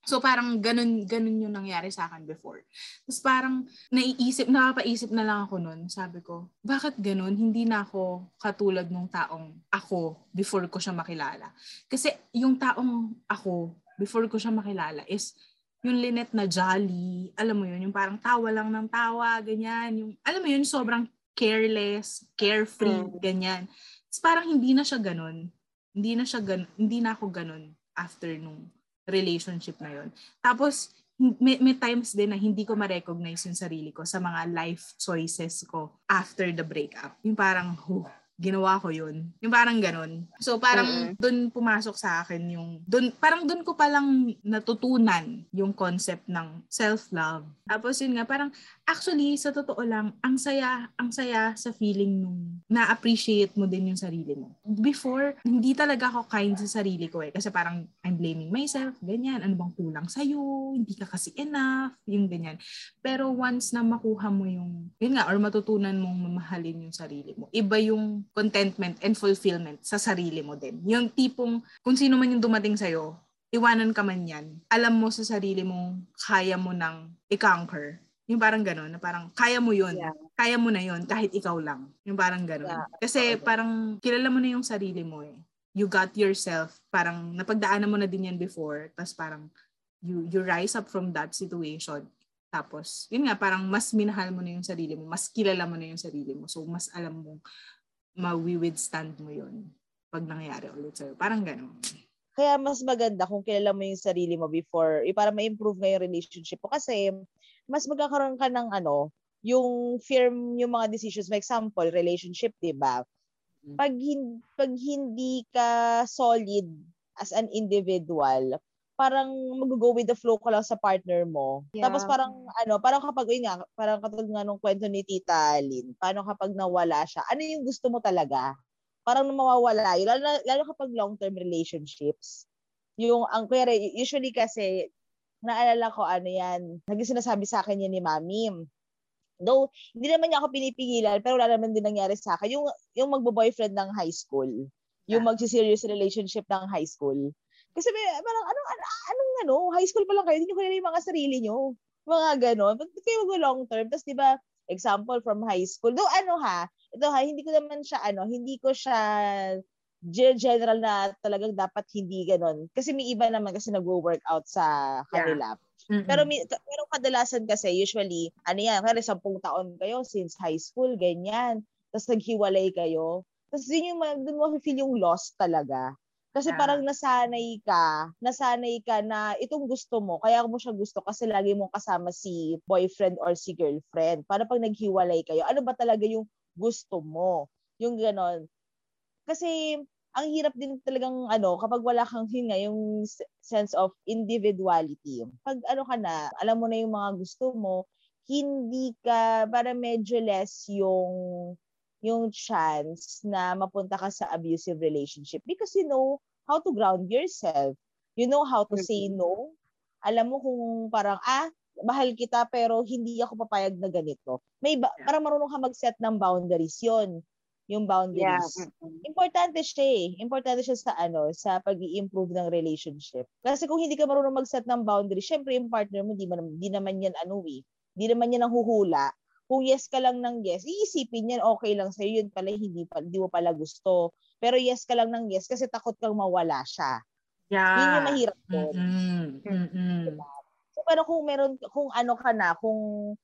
So parang ganun, ganun yung nangyari sa akin before. Tapos parang naiisip, nakapaisip na lang ako nun. Sabi ko, bakit ganun? Hindi na ako katulad nung taong ako before ko siya makilala. Kasi yung taong ako before ko siya makilala is yung Lynette na jolly, alam mo yun, yung parang tawa lang ng tawa, ganyan. Yung, alam mo yun, sobrang careless, carefree, mm. ganyan. Tapos parang hindi na siya ganun. Hindi na siya ganun, hindi na ako ganun after nung relationship na yon. Tapos, may, may times din na hindi ko ma-recognize yung sarili ko sa mga life choices ko after the breakup. Yung parang, huh, ginawa ko yun. Yung parang ganun. So parang mm-hmm. dun pumasok sa akin yung, dun, parang dun ko palang natutunan yung concept ng self-love. Tapos yun nga, parang actually sa totoo lang, ang saya, ang saya sa feeling nung na-appreciate mo din yung sarili mo. Before, hindi talaga ako kind sa sarili ko eh. Kasi parang I'm blaming myself, ganyan. Ano bang kulang sa'yo? Hindi ka kasi enough, yung ganyan. Pero once na makuha mo yung, yun nga, or matutunan mong mamahalin yung sarili mo, iba yung contentment and fulfillment sa sarili mo din. Yung tipong, kung sino man yung dumating sa'yo, iwanan ka man yan, alam mo sa sarili mo, kaya mo nang i-conquer. Yung parang gano'n, na parang kaya mo yun. Yeah. Kaya mo na yun kahit ikaw lang. Yung parang gano'n. Yeah. Kasi parang kilala mo na yung sarili mo eh. You got yourself. Parang napagdaanan mo na din yan before. Tapos parang you, you rise up from that situation. Tapos, yun nga, parang mas minahal mo na yung sarili mo. Mas kilala mo na yung sarili mo. So, mas alam mo ma-withstand mo yun pag nangyari ulit sa'yo. Parang gano'n. Kaya mas maganda kung kilala mo yung sarili mo before, eh, para ma-improve nga yung relationship mo. Kasi mas magkakaroon ka ng ano, yung firm yung mga decisions. For example, relationship, di ba? Mm. Pag, hin- pag hindi ka solid as an individual, parang mag-go with the flow ka lang sa partner mo. Yeah. Tapos parang ano, parang kapag yun nga, parang katulad nga nung kwento ni Tita Lynn, paano kapag nawala siya? Ano yung gusto mo talaga? Parang mawawala. Lalo, lalo kapag long-term relationships. Yung, ang kaya usually kasi, naalala ko ano yan, naging sinasabi sa akin yan ni Mami. Though, hindi naman niya ako pinipigilan, pero wala naman din nangyari sa akin. Yung, yung magbo-boyfriend ng high school. Yung yeah. magsi-serious relationship ng high school kasi may, parang, anong, anong, anong, ano, high school pa lang kayo, hindi nyo kilala yung mga sarili nyo. Mga ganon. Ba't kayo mag long term? Tapos, di ba, example from high school. Do ano ha, ito ha, hindi ko naman siya, ano, hindi ko siya general na talagang dapat hindi ganon. Kasi may iba naman kasi nag-workout sa kanila. Yeah. Mm-hmm. Pero, pero kadalasan kasi, usually, ano yan, kaya sampung taon kayo since high school, ganyan. Tapos naghiwalay kayo. Tapos yun yung, doon mo feel yung loss talaga. Kasi yeah. parang nasanay ka, nasanay ka na itong gusto mo, kaya mo siya gusto kasi lagi mong kasama si boyfriend or si girlfriend. Para pag naghiwalay kayo, ano ba talaga yung gusto mo? Yung ganon. Kasi ang hirap din talagang ano, kapag wala kang yun nga, yung sense of individuality. Pag ano ka na, alam mo na yung mga gusto mo, hindi ka, para medyo less yung yung chance na mapunta ka sa abusive relationship because you know how to ground yourself. You know how to say no. Alam mo kung parang, ah, mahal kita pero hindi ako papayag na ganito. May ba- parang marunong ka mag-set ng boundaries yon yung boundaries. Yeah. Importante siya eh. Importante siya sa ano, sa pag improve ng relationship. Kasi kung hindi ka marunong mag-set ng boundaries, syempre yung partner mo, di, man, di naman yan ano eh. Di naman yan ang huhula. Kung yes ka lang ng yes, iisipin yan, okay lang sa'yo, yun pala, hindi, pa, hindi mo pala gusto. Pero yes ka lang ng yes kasi takot kang mawala siya. Yeah. Yun yung mahirap doon. Mm-hmm. Mm-hmm. Diba? So, pero kung meron, kung ano ka na, kung,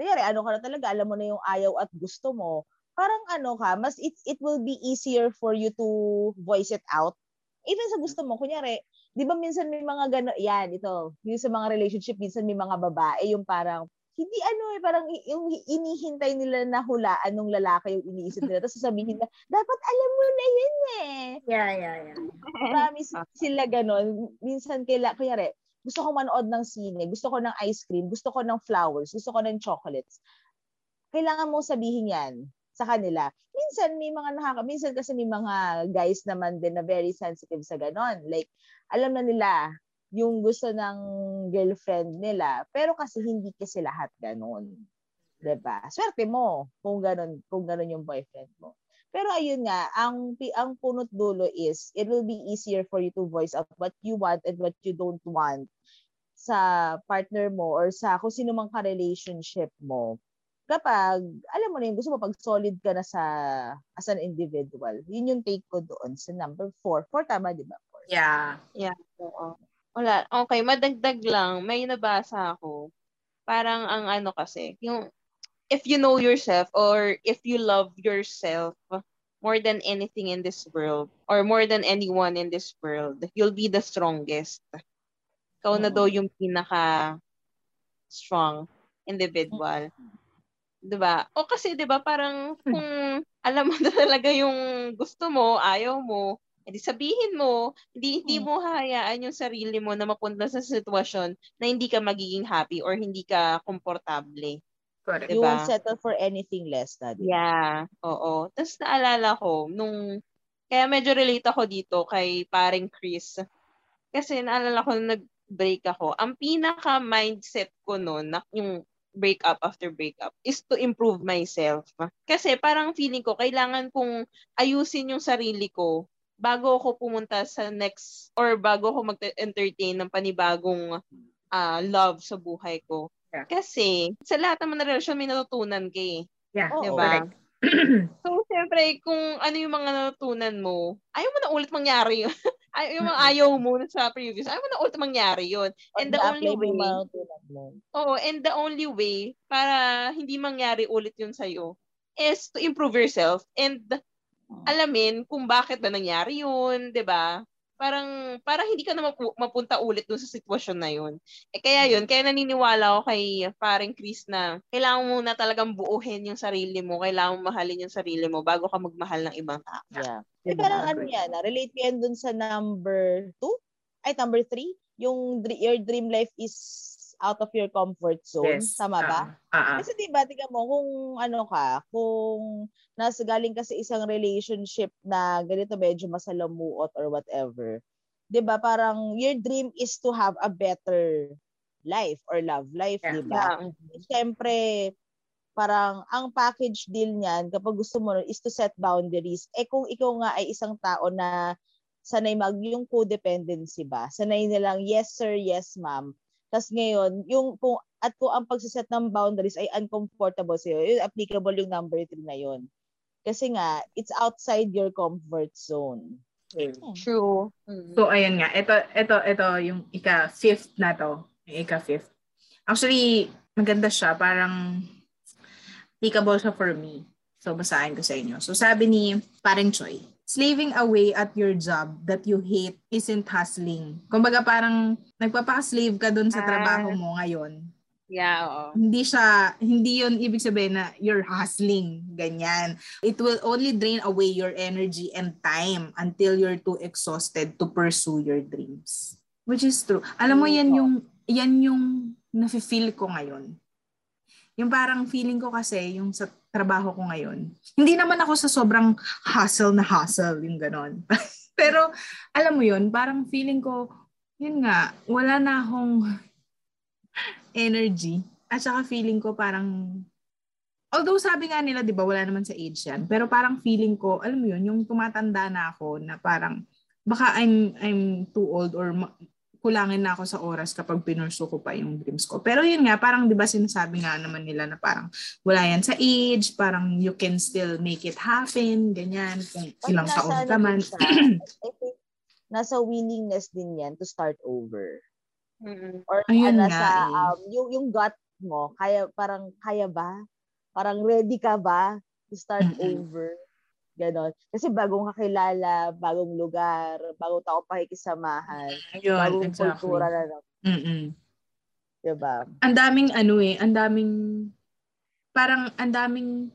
nangyari, ano ka na talaga, alam mo na yung ayaw at gusto mo, parang ano ka, mas it, it will be easier for you to voice it out. Even sa gusto mo, kunyari, di ba minsan may mga gano, yan, ito, yung sa mga relationship, minsan may mga babae, yung parang, hindi ano eh, parang yung inihintay nila na hulaan ng lalaki yung iniisip nila. Tapos sasabihin na, dapat alam mo na yun eh. Yeah, yeah, yeah. Promise sila ganon. Minsan kaila, kunyari, gusto ko manood ng sine, gusto ko ng ice cream, gusto ko ng flowers, gusto ko ng chocolates. Kailangan mo sabihin yan sa kanila. Minsan may mga nakaka minsan kasi may mga guys naman din na very sensitive sa ganon. Like alam na nila yung gusto ng girlfriend nila, pero kasi hindi kasi lahat ganon. 'Di ba? Swerte mo kung ganon, kung ganon yung boyfriend mo. Pero ayun nga, ang ang punot dulo is it will be easier for you to voice out what you want and what you don't want sa partner mo or sa kung sino mang ka-relationship mo kapag, alam mo na yung gusto mo, pag solid ka na sa, as an individual, yun yung take ko doon sa number four. Four, tama, di ba? Four. Yeah. Yeah. Oo. Wala. Okay, madagdag lang. May nabasa ako. Parang ang ano kasi, yung, if you know yourself or if you love yourself more than anything in this world or more than anyone in this world, you'll be the strongest. Ikaw na daw yung pinaka strong individual. Mm-hmm. 'Di ba? O kasi 'di ba parang hmm. kung alam mo na talaga yung gusto mo, ayaw mo, edi sabihin mo, hindi hindi hmm. mo hayaan yung sarili mo na mapunta sa sitwasyon na hindi ka magiging happy or hindi ka komportable. Correct. Diba? You won't settle for anything less na. Diba? Yeah, oo. Tapos naalala ko, nung, kaya medyo relate ako dito kay paring Chris. Kasi naalala ko, nag-break ako. Ang pinaka-mindset ko noon, na yung breakup after breakup is to improve myself. Kasi parang feeling ko, kailangan kong ayusin yung sarili ko bago ako pumunta sa next or bago ako mag-entertain ng panibagong uh, love sa buhay ko. Yeah. Kasi sa lahat naman ng relasyon may natutunan ka eh. Yeah, diba? [clears throat] so, siyempre, kung ano yung mga natutunan mo, ayaw mo na ulit mangyari yun. [laughs] ay, yung mga ayaw mo sa previous, ayaw mo na ulit mangyari yun. And the only way, oo, and the only way para hindi mangyari ulit yun sa'yo is to improve yourself and hmm. alamin kung bakit ba nangyari yun, 'di ba? Parang para hindi ka na mapu- mapunta ulit dun sa sitwasyon na yun. Eh kaya yun, kaya naniniwala ako kay paring Chris na kailangan mo na talagang buuhin yung sarili mo, kailangan mo mahalin yung sarili mo bago ka magmahal ng ibang tao. Yeah. Eh, parang ano yan, ah, relate yan dun sa number two? Ay, number three? Yung your dream life is out of your comfort zone. Yes. Tama ba? Uh, uh-uh. Kasi di ba, tingnan mo, kung ano ka, kung nasa galing ka sa isang relationship na ganito medyo masalamuot or whatever, di ba, parang your dream is to have a better life or love life, yeah. di ba? Yeah. Siyempre, parang ang package deal niyan kapag gusto mo is to set boundaries. Eh kung ikaw nga ay isang tao na sanay mag yung codependency ba? Sanay nilang yes sir, yes ma'am. Tapos ngayon, yung kung at kung ang pagsiset ng boundaries ay uncomfortable sa'yo, yun, applicable yung number 3 na yun. Kasi nga, it's outside your comfort zone. Hmm. True. Mm. So, ayun nga. Ito, ito, ito, yung ika-fifth na to. Yung ika-fifth. Actually, maganda siya. Parang applicable siya for me. So, basahin ko sa inyo. So, sabi ni Pareng Choi, slaving away at your job that you hate isn't hustling. Kumbaga parang nagpapaka-slave ka dun sa trabaho mo ngayon Yeah, oo. Hindi siya, hindi yun ibig sabihin na you're hustling, ganyan. It will only drain away your energy and time until you're too exhausted to pursue your dreams. Which is true. Alam mo, yan yung, yan yung nafe-feel ko ngayon. Yung parang feeling ko kasi, yung sa trabaho ko ngayon, hindi naman ako sa sobrang hustle na hustle, yung ganon. [laughs] Pero, alam mo yun, parang feeling ko, yun nga, wala na akong energy. At saka feeling ko parang, although sabi nga nila, di ba, wala naman sa age yan. Pero parang feeling ko, alam mo yun, yung tumatanda na ako na parang, baka I'm, I'm too old or kulangin na ako sa oras kapag pinursu ko pa yung dreams ko. Pero yun nga, parang di ba sinasabi nga naman nila na parang wala yan sa age, parang you can still make it happen, ganyan, kung ilang nasa taon ano ka man. siya, [clears throat] I think, nasa willingness din yan to start over. Mm-mm. Or Ayun ah, nga nasa, eh. um, yung, yung gut mo, kaya, parang, kaya ba? Parang ready ka ba to start Mm-mm. over? Ganon. Kasi bagong kakilala, bagong lugar, bagong tao pakikisamahan, Yun, bagong exactly. kultura na lang. Mm-mm. Diba? ang daming ano eh, ang daming parang ang daming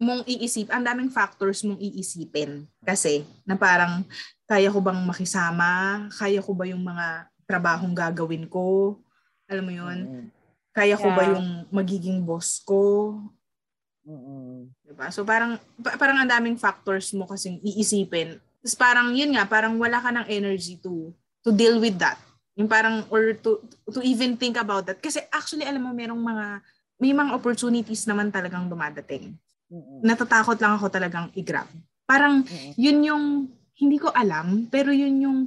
mong iisip, ang daming factors mong iisipin kasi na parang kaya ko bang makisama, kaya ko ba yung mga trabahong gagawin ko, alam mo yun, Mm-mm. kaya ko ba Yeah. yung magiging boss ko, Mm-mm. Diba? So parang pa- parang ang daming factors mo kasing iisipin. Tapos parang yun nga, parang wala ka ng energy to to deal with that. Yung parang or to to even think about that kasi actually alam mo merong mga may mga opportunities naman talagang dumadating. Natatakot lang ako talagang i-grab. Parang yun yung hindi ko alam pero yun yung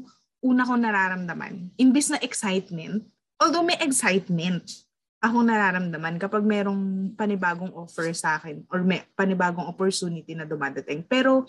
una ko nararamdaman. Imbis na excitement, although may excitement, ako nararamdaman kapag merong panibagong offer sa akin or may panibagong opportunity na dumadating. Pero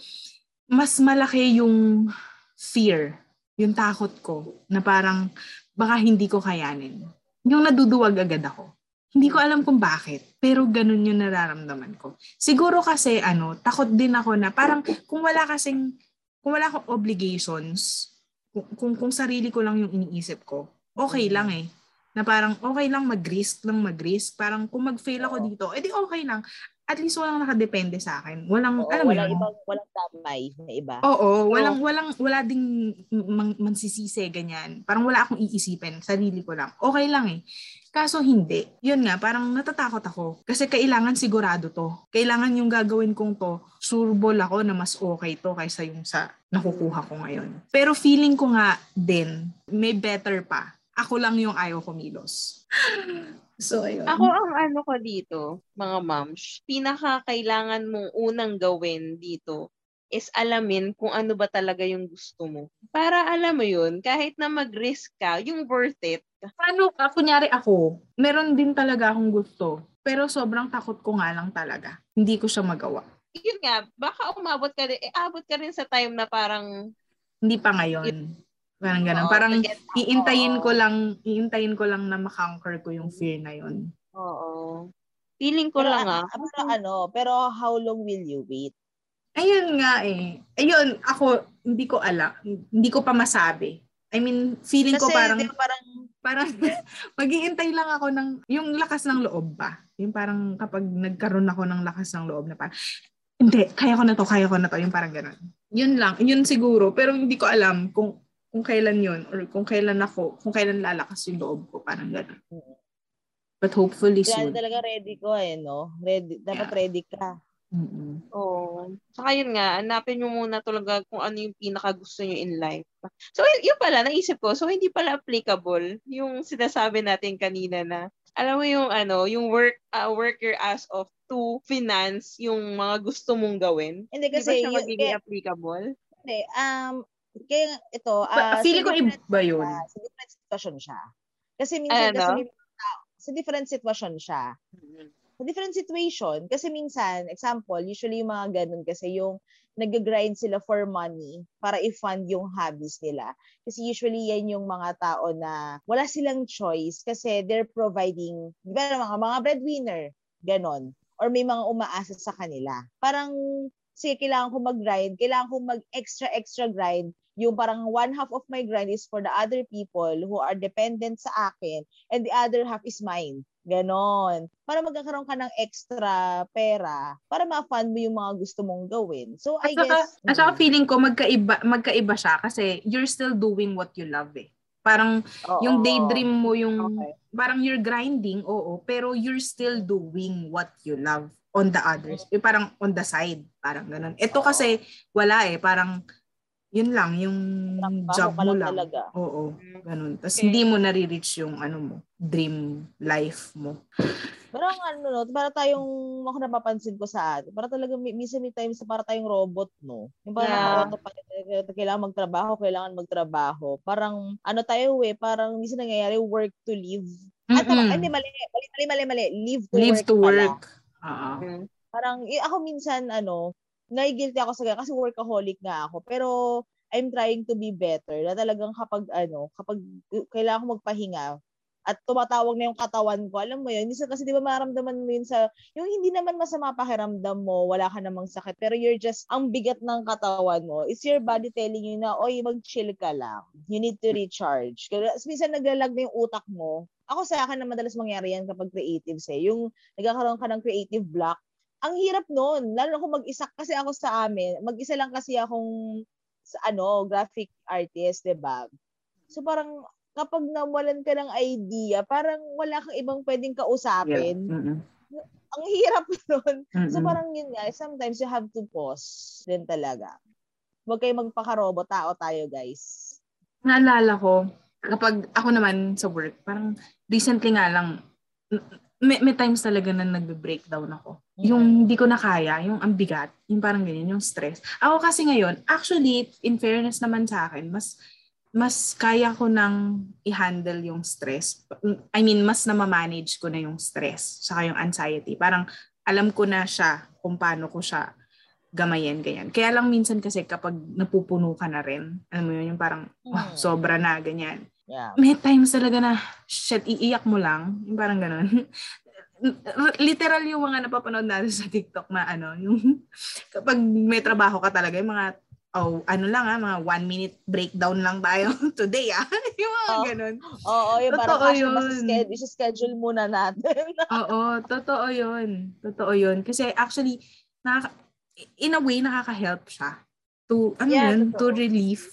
mas malaki yung fear, yung takot ko na parang baka hindi ko kayanin. Yung naduduwag agad ako. Hindi ko alam kung bakit, pero ganun yung nararamdaman ko. Siguro kasi ano, takot din ako na parang kung wala kasing kung wala akong obligations, kung, kung, kung sarili ko lang yung iniisip ko, okay lang eh na parang okay lang mag-risk lang mag-risk. Parang kung mag-fail ako Oo. dito, edi okay lang. At least walang nakadepende sa akin. Walang, Oo, alam mo walang yun? ibang, walang damay na iba. Oo, walang, walang, wala ding mang, mansisisi, ganyan. Parang wala akong iisipin. Sarili ko lang. Okay lang eh. Kaso hindi. Yun nga, parang natatakot ako. Kasi kailangan sigurado to. Kailangan yung gagawin kong to, surbol ako na mas okay to kaysa yung sa nakukuha ko ngayon. Pero feeling ko nga din, may better pa. Ako lang yung ayaw kumilos. so, ayun. Ako ang ano ko dito, mga moms, pinaka kailangan mong unang gawin dito is alamin kung ano ba talaga yung gusto mo. Para alam mo yun, kahit na mag-risk ka, yung worth it. Paano, ah, kunyari ako, meron din talaga akong gusto. Pero sobrang takot ko nga lang talaga. Hindi ko siya magawa. Yun nga, baka umabot ka rin, eh, abot ka rin sa time na parang, Hindi pa ngayon. Parang ganun. Oo, Parang iintayin ko lang, iintayin ko lang na makonquer ko yung fear na yun. oo. Feeling ko Pero, lang ah, ah. pero ano, pero how long will you wait? Ayun nga eh. Ayun, ako, hindi ko alam. Hindi ko pa masabi. I mean, feeling Kasi ko parang, di ba parang parang [laughs] mag-iintay lang ako ng, yung lakas ng loob ba? Yung parang kapag nagkaroon ako ng lakas ng loob na parang, hindi, kaya ko na to, kaya ko na to. Yung parang ganun. Yun lang, yun siguro. Pero hindi ko alam kung kung kailan yun or kung kailan ako, kung kailan lalakas yung loob ko. Parang ganun. Mm. But hopefully kaya soon. talaga ready ko eh, no? Ready, dapat Yeah. ready ka. Mm-mm. Oo. Saka yun nga, hanapin nyo muna talaga kung ano yung pinaka gusto nyo in life. So, y- yun pala, naisip ko, so hindi pala applicable yung sinasabi natin kanina na, alam mo yung ano, yung work, uh, work your ass off to finance yung mga gusto mong gawin. Hindi Hindi ba kasi, siya yun, magiging kaya, applicable? hindi, um, kaya ito, ah, feeling ko iba yun. siya, sa different sitwasyon siya. Kasi minsan, Ano? kasi may sa different sitwasyon siya. Sa different situation, kasi minsan, example, usually yung mga ganun kasi yung nag-grind sila for money para i-fund yung hobbies nila. Kasi usually yan yung mga tao na wala silang choice kasi they're providing, di ba mga, mga breadwinner, ganon. Or may mga umaasa sa kanila. Parang, sige, kailangan ko mag-grind, kailangan ko mag-extra-extra grind yung parang one half of my grind is for the other people who are dependent sa akin and the other half is mine. Ganon. Para magkakaroon ka ng extra pera para ma-fund mo yung mga gusto mong gawin. So, I At saka, guess... at saka mm, feeling ko magkaiba, magkaiba siya kasi you're still doing what you love eh. Parang oo. yung daydream mo yung Okay. parang you're grinding, oo, pero you're still doing what you love on the others. Eh, parang on the side, parang ganun. Ito Oo. kasi wala eh, parang yun lang, yung Trabaho job mo lang lang. talaga. Oo, ganun. Tapos Okay. hindi mo nare-reach yung ano mo, dream life mo. Parang ano, no, para tayong, ako napapansin ko sa atin, para talaga, mi- minsan may times para tayong robot, no? Yung parang Yeah. naka-autopilot, eh, kailangan magtrabaho, kailangan magtrabaho. Parang, ano tayo eh, parang minsan nangyayari, work to live. Ah, tama, Mm-mm. ay, hindi, mali, mali, mali, mali, mali. Live to Live work to pala. work. Mm. Parang, eh, ako minsan, ano, nai-guilty ako sa ganyan kasi workaholic nga ako. Pero, I'm trying to be better. Na talagang kapag, ano, kapag kailangan ko magpahinga, at tumatawag na yung katawan ko, alam mo yun, minsan kasi di ba maramdaman mo yun sa, yung hindi naman masama pakiramdam mo, wala ka namang sakit, pero you're just, ang bigat ng katawan mo, it's your body telling you na, oy, mag-chill ka lang. You need to recharge. Kaya minsan naglalag na yung utak mo. Ako sa akin na madalas mangyari yan kapag creatives eh. Yung nagkakaroon ka ng creative block, ang hirap noon, lalo kung mag-isa, kasi ako sa amin, mag-isa lang kasi akong, sa, ano, graphic artist, 'di ba? So parang, kapag nawalan ka ng idea, parang wala kang ibang pwedeng Yeah. kausapin. Mm-mm. Ang hirap [laughs] nun. So Mm-mm. parang yun nga, sometimes you have to pause din talaga. Huwag kayo magpakarobo, tao tayo guys. naalala ko, kapag ako naman sa work, parang recently nga lang, may, may times talaga na nagbe-breakdown ako. Yung hindi ko na kaya, yung ang bigat, yung parang ganyan, yung stress. Ako kasi ngayon, actually, in fairness naman sa akin, mas mas kaya ko nang i-handle yung stress. I mean, mas na-manage ko na yung stress, saka yung anxiety. Parang alam ko na siya kung paano ko siya gamayin, ganyan. Kaya lang minsan kasi kapag napupuno ka na rin, alam mo yun, yung parang, "Wah, Hmm. sobra na, ganyan. Yeah. May times talaga na, shit, iiyak mo lang. Yung parang ganun. [laughs] Literal yung mga napapanood natin sa TikTok na ano, yung [laughs] kapag may trabaho ka talaga, yung mga, oh, ano lang ah, mga one minute breakdown lang tayo [laughs] today ah. [laughs] yung mga Oh. ganun. Oo, yung parang Totoo kasi mas yun. schedule, schedule muna natin. [laughs] Oo, totoo yun. Totoo yun. Kasi actually, nakaka- in a way, nakaka-help siya to, ano Yeah, yun, to totoo. relieve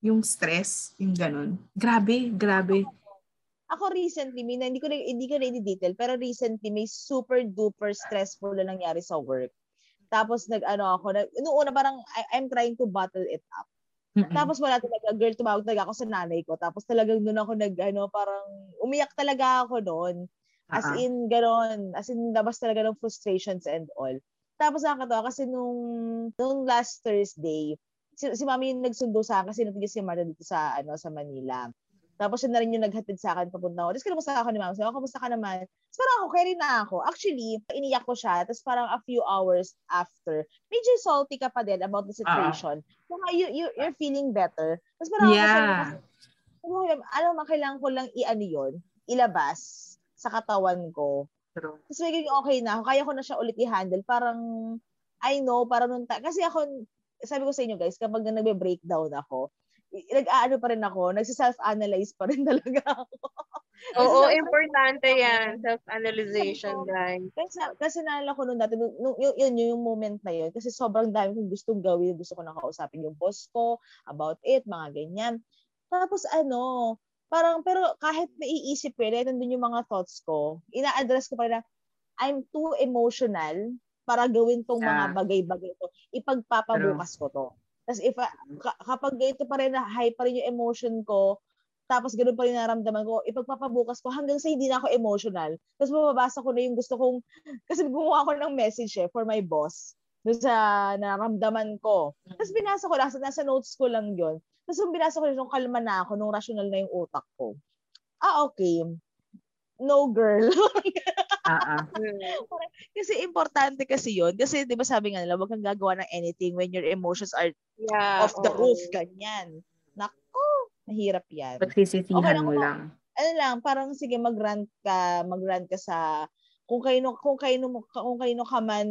yung stress, yung ganun. Grabe, grabe. Ako recently, may, hindi ko na, hindi ko na i-detail, pero recently may super duper stressful na nangyari sa work. Tapos nag-ano ako, nag, noong una parang I, I'm trying to bottle it up. Mm-mm. Tapos wala talaga, girl, tumawag talaga ako sa nanay ko. Tapos talagang doon ako nag, ano, parang umiyak talaga ako noon. As ah. in, ganon. As in, labas talaga ng frustrations and all. Tapos nakakatawa kasi nung, nung last Thursday, si, si mami yung nagsundo sa akin kasi natigas si Marta dito sa, ano, sa Manila. Tapos siya na rin yung naghatid sa akin papunta ako. Tapos kinamusta ako ni mama. Sabi ko, kamusta ka naman? Tapos parang ako, carry na ako. Actually, iniyak ko siya. Tapos parang a few hours after, medyo salty ka pa din about the situation. Saka you, you, you're feeling better. Tapos parang ako, sabi ko, Yeah. sabi ko, alam mo, kailangan ko lang i-ano yun, ilabas sa katawan ko. True. Tapos magiging okay na ako. Kaya ko na siya ulit i-handle. Parang, I know, parang nung, ta- kasi ako, sabi ko sa inyo guys, kapag nagbe-breakdown ako, nag-aano pa rin ako, nagsiself-analyze pa rin [laughs] talaga ako. Oo, Nagsiself- importante yan. Self-analyzation, guys. Kasi, kasi naalala ko nung dati, nung, nung, yun, yun, yung moment na yun, kasi sobrang dami kong gustong gawin, gusto ko nakausapin yung boss ko, about it, mga ganyan. Tapos ano, parang, pero kahit naiisip ko yun, nandun yung mga thoughts ko, ina-address ko pa rin na, I'm too emotional para gawin tong mga bagay-bagay to. Ipagpapabukas ko to. Tapos if, ah, ka- kapag ito pa rin high pa rin yung emotion ko, tapos ganun pa rin naramdaman ko, ipagpapabukas ko hanggang sa hindi na ako emotional. Tapos mababasa ko na yung gusto kong, kasi gumawa ako ng message eh, for my boss doon sa naramdaman ko. Tapos binasa ko, nasa, nasa notes ko lang yon Tapos nung binasa ko, nung kalma na ako, nung rational na yung utak ko. Ah, okay. No, girl. [laughs] Hmm. kasi importante kasi yon Kasi di ba sabi nga nila, huwag kang gagawa ng anything when your emotions are Yeah. off the oo. roof. Ganyan. Naku, mahirap yan. Pagsisisihan Okay lang mo lang. ano lang, parang sige mag-rant ka, mag-rant ka sa kung kayo kung kayo kung kayo ka man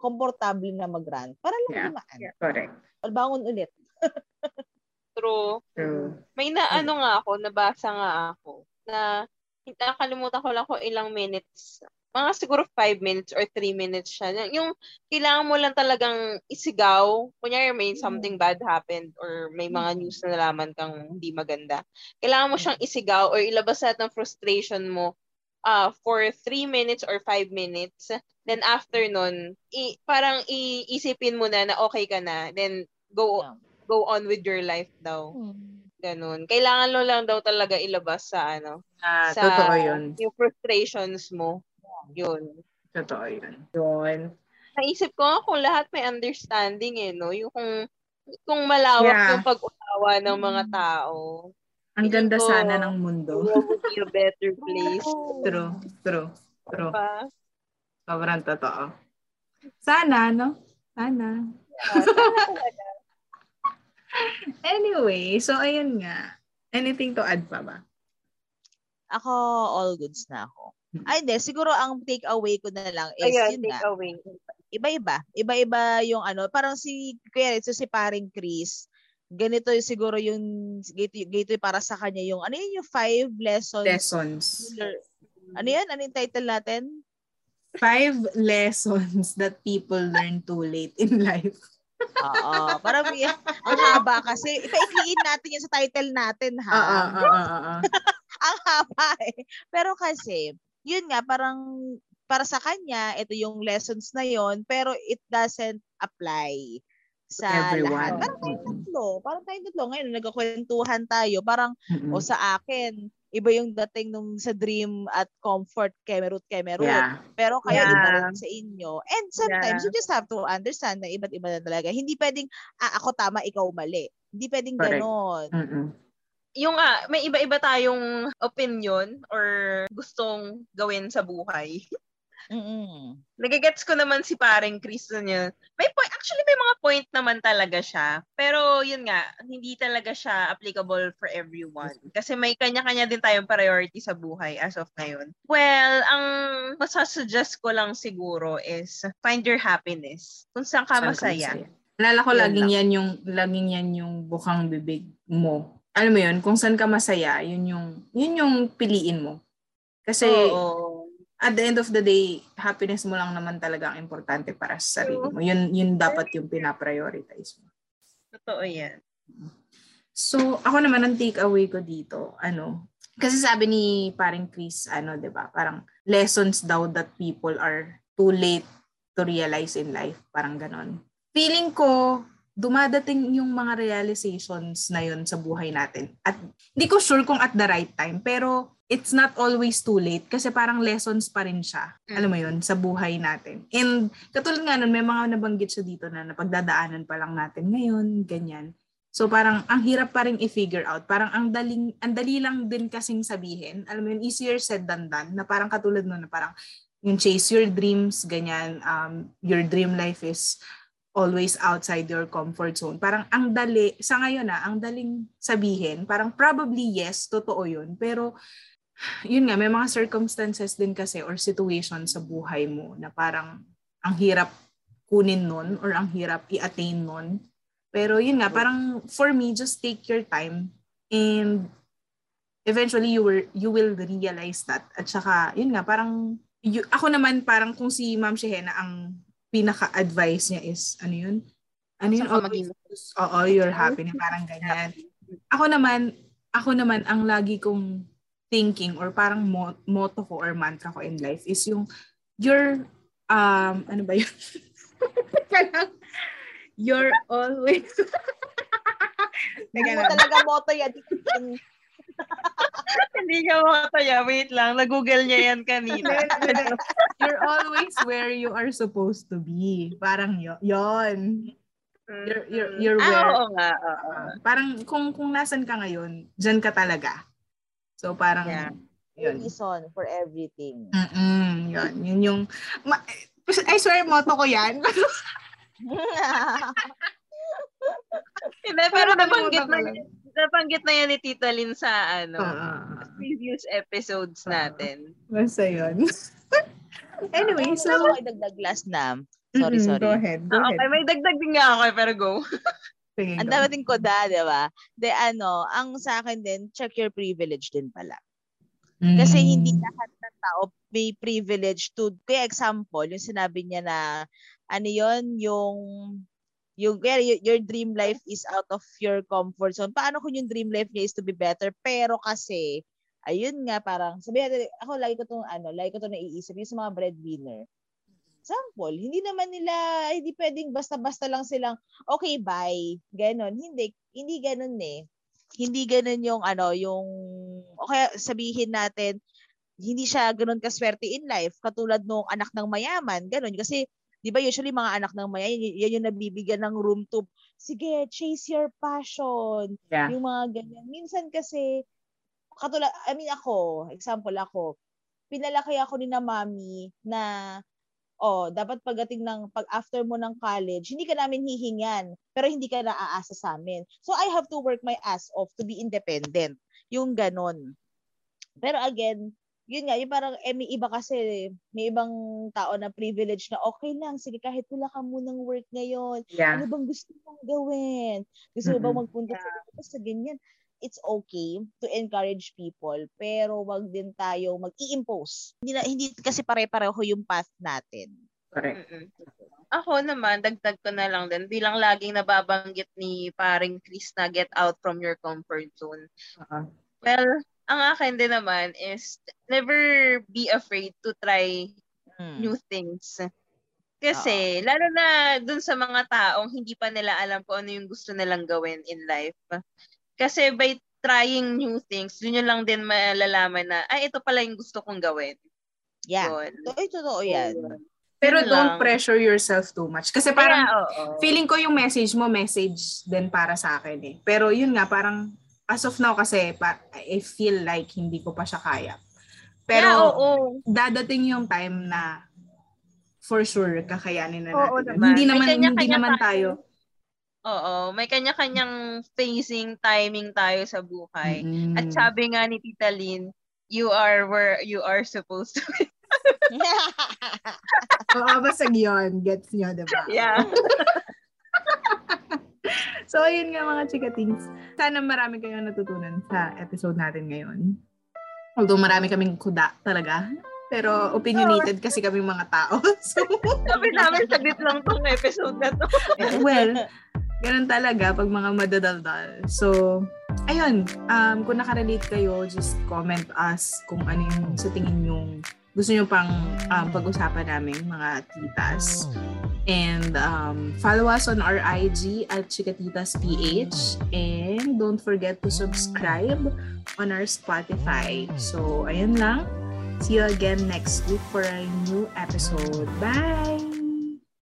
komportable na mag-rant. Para lang Yeah. dumaan. Correct. Bangon ulit. [laughs] True. True. May na ano nga ako, nabasa nga ako, na nakalimutan ko lang kung ilang minutes. Mga siguro 5 minutes or 3 minutes siya. Yung, kailangan mo lang talagang isigaw. Kunyari may something bad happened or may mga news na nalaman kang hindi maganda. Kailangan mo siyang isigaw or ilabas lahat ng frustration mo uh, for 3 minutes or 5 minutes. Then after nun, i- parang iisipin mo na na okay ka na. Then go go on with your life daw. Ganun. Kailangan mo lang daw talaga ilabas sa ano, Ah, sa totoo yun. yung frustrations mo. Yun. Totoo yun. Yun. Naisip ko nga kung lahat may understanding eh, no? Yung kung, kung malawak Yeah. yung pag-unawa ng mga tao. Ang ganda ko, sana ng mundo. World would be a better place. [laughs] True, true, true. Pa. Sobrang totoo. Sana, no? Sana. Yeah, sana. [laughs] Anyway, so ayun nga. Anything to add pa ba? Ako, all goods na ako. Ay, hindi. Siguro ang take away ko na lang is, Ayun, yun take nga, away. iba-iba. Iba-iba yung ano, parang si, kuya, so si paring Chris, ganito yung siguro yung, ganito, ganito yung para sa kanya yung, ano yun yung five lessons? Lessons. Ano yan? Ano yung title natin? Five lessons that people learn too late in life. [laughs] Oo. Parang may- ang haba kasi. Ipaikliin natin yan sa title natin, ha? Oo, oo, oo, oo. [laughs] ang haba eh. Pero kasi, yun nga, parang para sa kanya, ito yung lessons na yon pero it doesn't apply sa Everyone. lahat. Parang tayong tatlo. Parang tayong tatlo. Ngayon, nagkakwentuhan tayo. Parang, Mm-mm. o sa akin, iba yung dating nung sa dream at comfort kemerut kemerut. Yeah. Pero kayo Yeah. iba rin sa inyo. And sometimes Yeah. you just have to understand na iba't iba na talaga. Hindi pwedeng, ah, ako tama, ikaw mali. Hindi pwedeng Correct. ganon. Mm-mm. Yung ah, may iba-iba tayong opinion or gustong gawin sa buhay. Mm-mm. Nagigets ko naman si paring Chris niya. May point, actually may mga point naman talaga siya. Pero yun nga, hindi talaga siya applicable for everyone. Kasi may kanya-kanya din tayong priority sa buhay as of ngayon. Well, ang masasuggest ko lang siguro is find your happiness. Kung saan ka masaya. Alala ko laging yan yung laging yan yung bukang bibig mo. Alam mo yun, kung saan ka masaya, yun yung yun yung piliin mo. Kasi Oo. at the end of the day, happiness mo lang naman talaga ang importante para sa sarili mo. Yun yun dapat yung pinaprioritize mo. Totoo yan. So, ako naman ang take away ko dito, ano, kasi sabi ni paring Chris, ano, 'di ba? Parang lessons daw that people are too late to realize in life, parang ganon. Feeling ko dumadating yung mga realizations na yun sa buhay natin. At hindi ko sure kung at the right time, pero it's not always too late kasi parang lessons pa rin siya. Alam mo yun, sa buhay natin. And katulad nga nun, may mga nabanggit siya dito na napagdadaanan pa lang natin ngayon, ganyan. So parang ang hirap pa rin i-figure out. Parang ang daling ang dali lang din kasing sabihin. Alam mo yun, easier said than done. Na parang katulad nun na parang yung chase your dreams, ganyan. Um, your dream life is always outside your comfort zone. Parang ang dali, sa ngayon na, ang daling sabihin, parang probably yes, totoo yun. Pero yun nga, may mga circumstances din kasi or situations sa buhay mo na parang ang hirap kunin nun or ang hirap i-attain nun. Pero yun nga, parang for me, just take your time and eventually you will you will realize that. At saka, yun nga, parang you, ako naman parang kung si Ma'am Shehena ang pinaka-advice niya is, ano yun? Ano yun? Saka Always, oo, you're happy. Parang ganyan. Ako naman, ako naman, ang lagi kong thinking or parang mo- motto ko or mantra ko in life is yung, you're, um, ano ba yun? [laughs] You're always, [laughs] Teka lang. talaga motto yan. Hindi ka makataya. Wait lang. Nag-google niya yan kanina. [laughs] you're always where you are supposed to be. Parang yun. yon. You're, you're, you're Ah, where. oo nga. oo. Ah, parang kung kung nasan ka ngayon, dyan ka talaga. So parang, Yeah. yun. Reason for everything. Mm-mm, yun. Yun yung, ma- I swear, motto ko yan. [laughs] Hindi, pero nabanggit na, ko nabanggit na yan ni Tita Lynn sa ano, Ah, previous episodes natin. basta yun. [laughs] anyway, so, so, ako idagdag last na. Sorry, Mm-mm, sorry. Go ahead, go Ah, ahead. okay, may dagdag din nga ako, eh, pero go. [laughs] Sige, Ang go. dami din ko da, di ba? De ano, ang sa akin din, check your privilege din pala. Kasi Mm. hindi lahat ng tao may privilege to, kaya example, yung sinabi niya na, ano yon yung, yung, kaya y- your dream life is out of your comfort zone. Paano kung yung dream life niya is to be better? Pero kasi, ayun nga, parang, sabi natin, ako lagi ko itong, ano, lagi ko itong naiisip, yung sa mga breadwinner. Example, hindi naman nila, hindi pwedeng basta-basta lang silang, okay, bye. Ganon. Hindi, hindi ganon eh. Hindi ganon yung, ano, yung, o kaya sabihin natin, hindi siya ganun kaswerte in life, katulad nung anak ng mayaman, ganun. Kasi, di ba usually mga anak ng mayaman, y- yan yung nabibigyan ng room to, sige, chase your passion. Yeah. Yung mga ganyan. Minsan kasi, katulad, I mean ako, example ako, pinalaki ako ni na mami na, oh, dapat pagdating ng, pag after mo ng college, hindi ka namin hihingan, pero hindi ka naaasa sa amin. So, I have to work my ass off to be independent. Yung ganon. Pero again, yun nga, yung parang, eh, may iba kasi, may ibang tao na privilege na okay lang, sige, kahit wala ka munang work ngayon, Yeah. ano bang gusto mong gawin? Gusto mo bang Mm-mm. magpunta sa labas sa ganyan? It's okay to encourage people, pero wag din tayo mag-i-impose. Hindi, na, hindi kasi pare-pareho yung path natin. Correct. Mm-mm. Ako naman, dagdag ko na lang din, bilang laging nababanggit ni paring Chris na get out from your comfort zone. Oo. Well, ang akin din naman is never be afraid to try Hmm. new things. Kasi, lalo na dun sa mga taong hindi pa nila alam kung ano yung gusto nilang gawin in life. Kasi by trying new things, yun yun lang din malalaman na, ay, ito pala yung gusto kong gawin. Yeah. Yun. So, ay, totoo yan. Pero Yun don't lang. pressure yourself too much. Kasi parang, Kaya, oo. feeling ko yung message mo, message din para sa akin eh. Pero yun nga, parang, as of now kasi, pa, I feel like hindi ko pa siya kaya. Pero, yeah, oo. dadating yung time na for sure kakayanin na Oo natin. yun. naman. Hindi naman hindi kanya-kanya naman tayo. Oo, may kanya-kanyang phasing, timing tayo sa buhay. Mm. At sabi nga ni Tita Lynn, you are where you are supposed to be. [laughs] Oo, basag yun. Gets nyo, diba? yeah. [laughs] [laughs] So, ayun nga mga chikatings. Sana marami kayong natutunan sa episode natin ngayon. Although marami kaming kuda talaga. Pero opinionated kasi kami mga tao. [laughs] So, Sabi namin saglit lang tong episode na to. [laughs] well, ganun talaga pag mga madadaldal. So, ayun. Um, kung nakarelate kayo, just comment us kung ano yung sa tingin yung gusto nyo pang um, pag-usapan namin, mga titas. And um, follow us on our IG at ChikatitasPH. And don't forget to subscribe on our Spotify. So, ayun lang. See you again next week for a new episode. Bye!